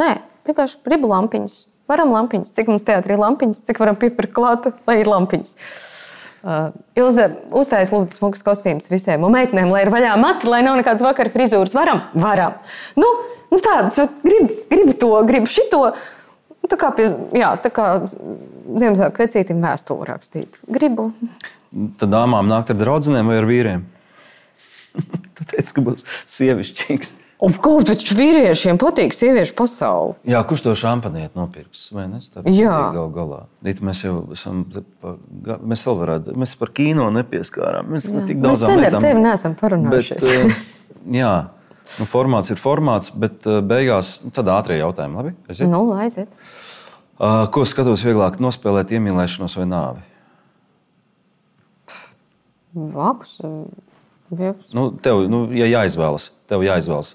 Speaker 3: Nē, vienkārši gribu lampiņas. Varam lampiņas. Cik mums teātrī ir lampiņas, cik varam piepirkt klāt, lai ir lampiņas. Uh, Ilze uztaisīja lūdzu smukus kostīmus visiem meitenēm, lai ir vaļā mati, lai nav nekādas vakara frizūras. Varam? Varam. Nu, nu tādas, gribu, gribu to, gribu šito. Nu, Tā kā, pie, jā, tā kā Ziemassvētku vecītim vēstuli rakstīt. Gribu.
Speaker 2: Tad dāmām nākt ar draugiem vai ar vīriem? tu teici, ka būs sievišķīgs.
Speaker 3: Of course, taču vīriešiem patīk sieviešu pasauli.
Speaker 2: Jā, kurš to šampanieti nopirks? Vai ne?
Speaker 3: Jā,
Speaker 2: gal galā. Dit, mēs jau esam, mēs vēl varētu, mēs par kino nepieskārām. Mēs jā. tik daudz
Speaker 3: mēs ar tevi neesam parunājušies.
Speaker 2: Bet, eh, jā, nu, formāts ir formāts, bet eh, beigās nu, tad ātrie jautājumi, labi? Aiziet?
Speaker 3: Nu, aiziet.
Speaker 2: Eh, ko skatos vieglāk nospēlēt iemīlēšanos vai nāvi?
Speaker 3: Vabus 12.
Speaker 2: Nu, tev nu, ja jāizvēlas. Tev jāizvēlas.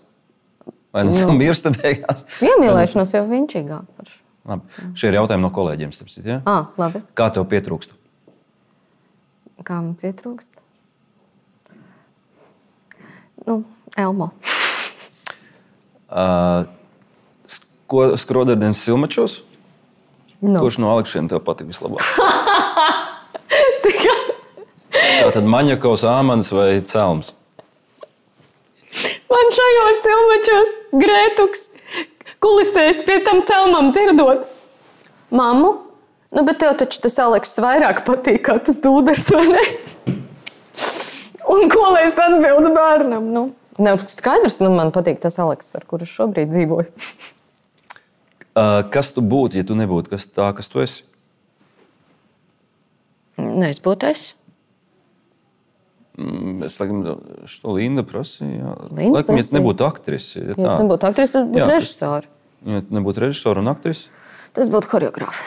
Speaker 2: Vai nu tu mirsti beigās?
Speaker 3: Iemīlēšanās jau viņš ir
Speaker 2: gājis. Šie ir jautājumi no kolēģiem. Stipsit, ja?
Speaker 3: à, labi.
Speaker 2: Kā tev pietrūkst?
Speaker 3: Kā man pietrūkst? Nu, Elmo.
Speaker 2: Ah, uh, Skrodardienas filmačos?
Speaker 3: Nu.
Speaker 2: Kurš no Alekšiem tev patīk vislabāk?
Speaker 3: Es tikai
Speaker 2: Tā tad maņakovs, āmans vai cēlums?
Speaker 3: man šajos filmečos grētuks kulisēs pie tam celmam dzirdot. Mammu, nu, bet tev taču tas Aleks vairāk patīk, kā tas dūders, vai ne? Un ko lai es atbildu bērnam? Nu, nav skaidrs, nu, man patīk tas Aleks, ar kuru šobrīd dzīvoju.
Speaker 2: Uh, kas tu būtu, ja tu nebūtu kas tā, kas tu esi?
Speaker 3: Nē, es būtu es.
Speaker 2: Mm, Es laikam to Linda prasīju.
Speaker 3: Linda
Speaker 2: Laikam, ja
Speaker 3: prasīja?
Speaker 2: nebūtu aktrise, ja,
Speaker 3: Ja nebūtu aktrise, tad būtu režisori.
Speaker 2: ja tu nebūtu režisora un aktrise,
Speaker 3: Tas būtu choreogrāfs.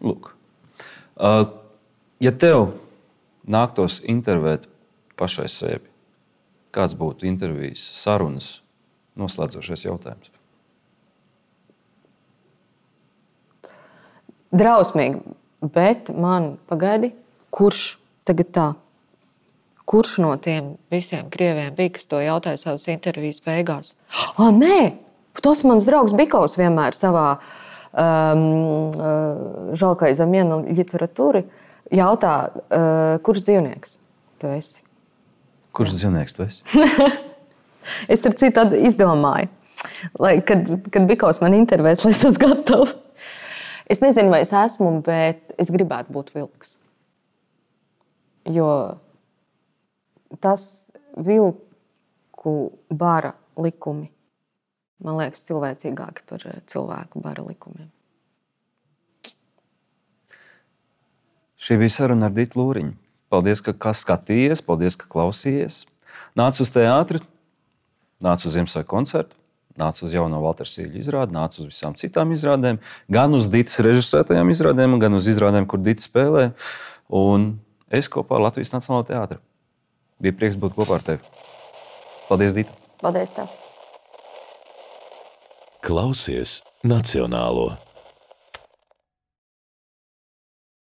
Speaker 2: lūk. Uh, ja tev nāktos intervēt pašai sevi, kāds būtu intervijas, sarunas, noslēdzošais jautājums?
Speaker 3: Drausmīgi, bet man pagaidi, kurš tagad tā? Kurš no tiem visiem krieviem bija, kas to jautāja savas intervijas beigās? Ah, nē, tas mans draugs Bikovs vienmēr savā um, uh, žalkai zemienu literatūri jautā, uh, kurš dzīvnieks tu esi?
Speaker 2: Kurš dzīvnieks tu esi?
Speaker 3: Es tur tad izdomāju, lai, kad, kad Bikovs man intervēs, lai tas gatavs. Es nezinu, vai es esmu, bet es gribētu būt vilks. Jo tas vilku bara likumi man liekas cilvēcīgāki par eh, cilvēku bara likumiem.
Speaker 2: Šī bija saruna ar Dītu Lūriņu. Paldies, ka skatījies, paldies, ka klausījies. Nāc uz teātri, nāc uz Ziemassvētku koncertu, nāc uz jauno Walter Sīļu izrādi, nāc uz visām citām izrādēm, gan uz Dītas režisētajām izrādēm, gan uz izrādēm, kur Dīta spēlē. Un es kopā ar Latvijas Nacionālo teātru. Bija prieks būt kopā ar tevi. Paldies, Dīta!
Speaker 3: Paldies! Tev.
Speaker 1: Klausies Nacionālo!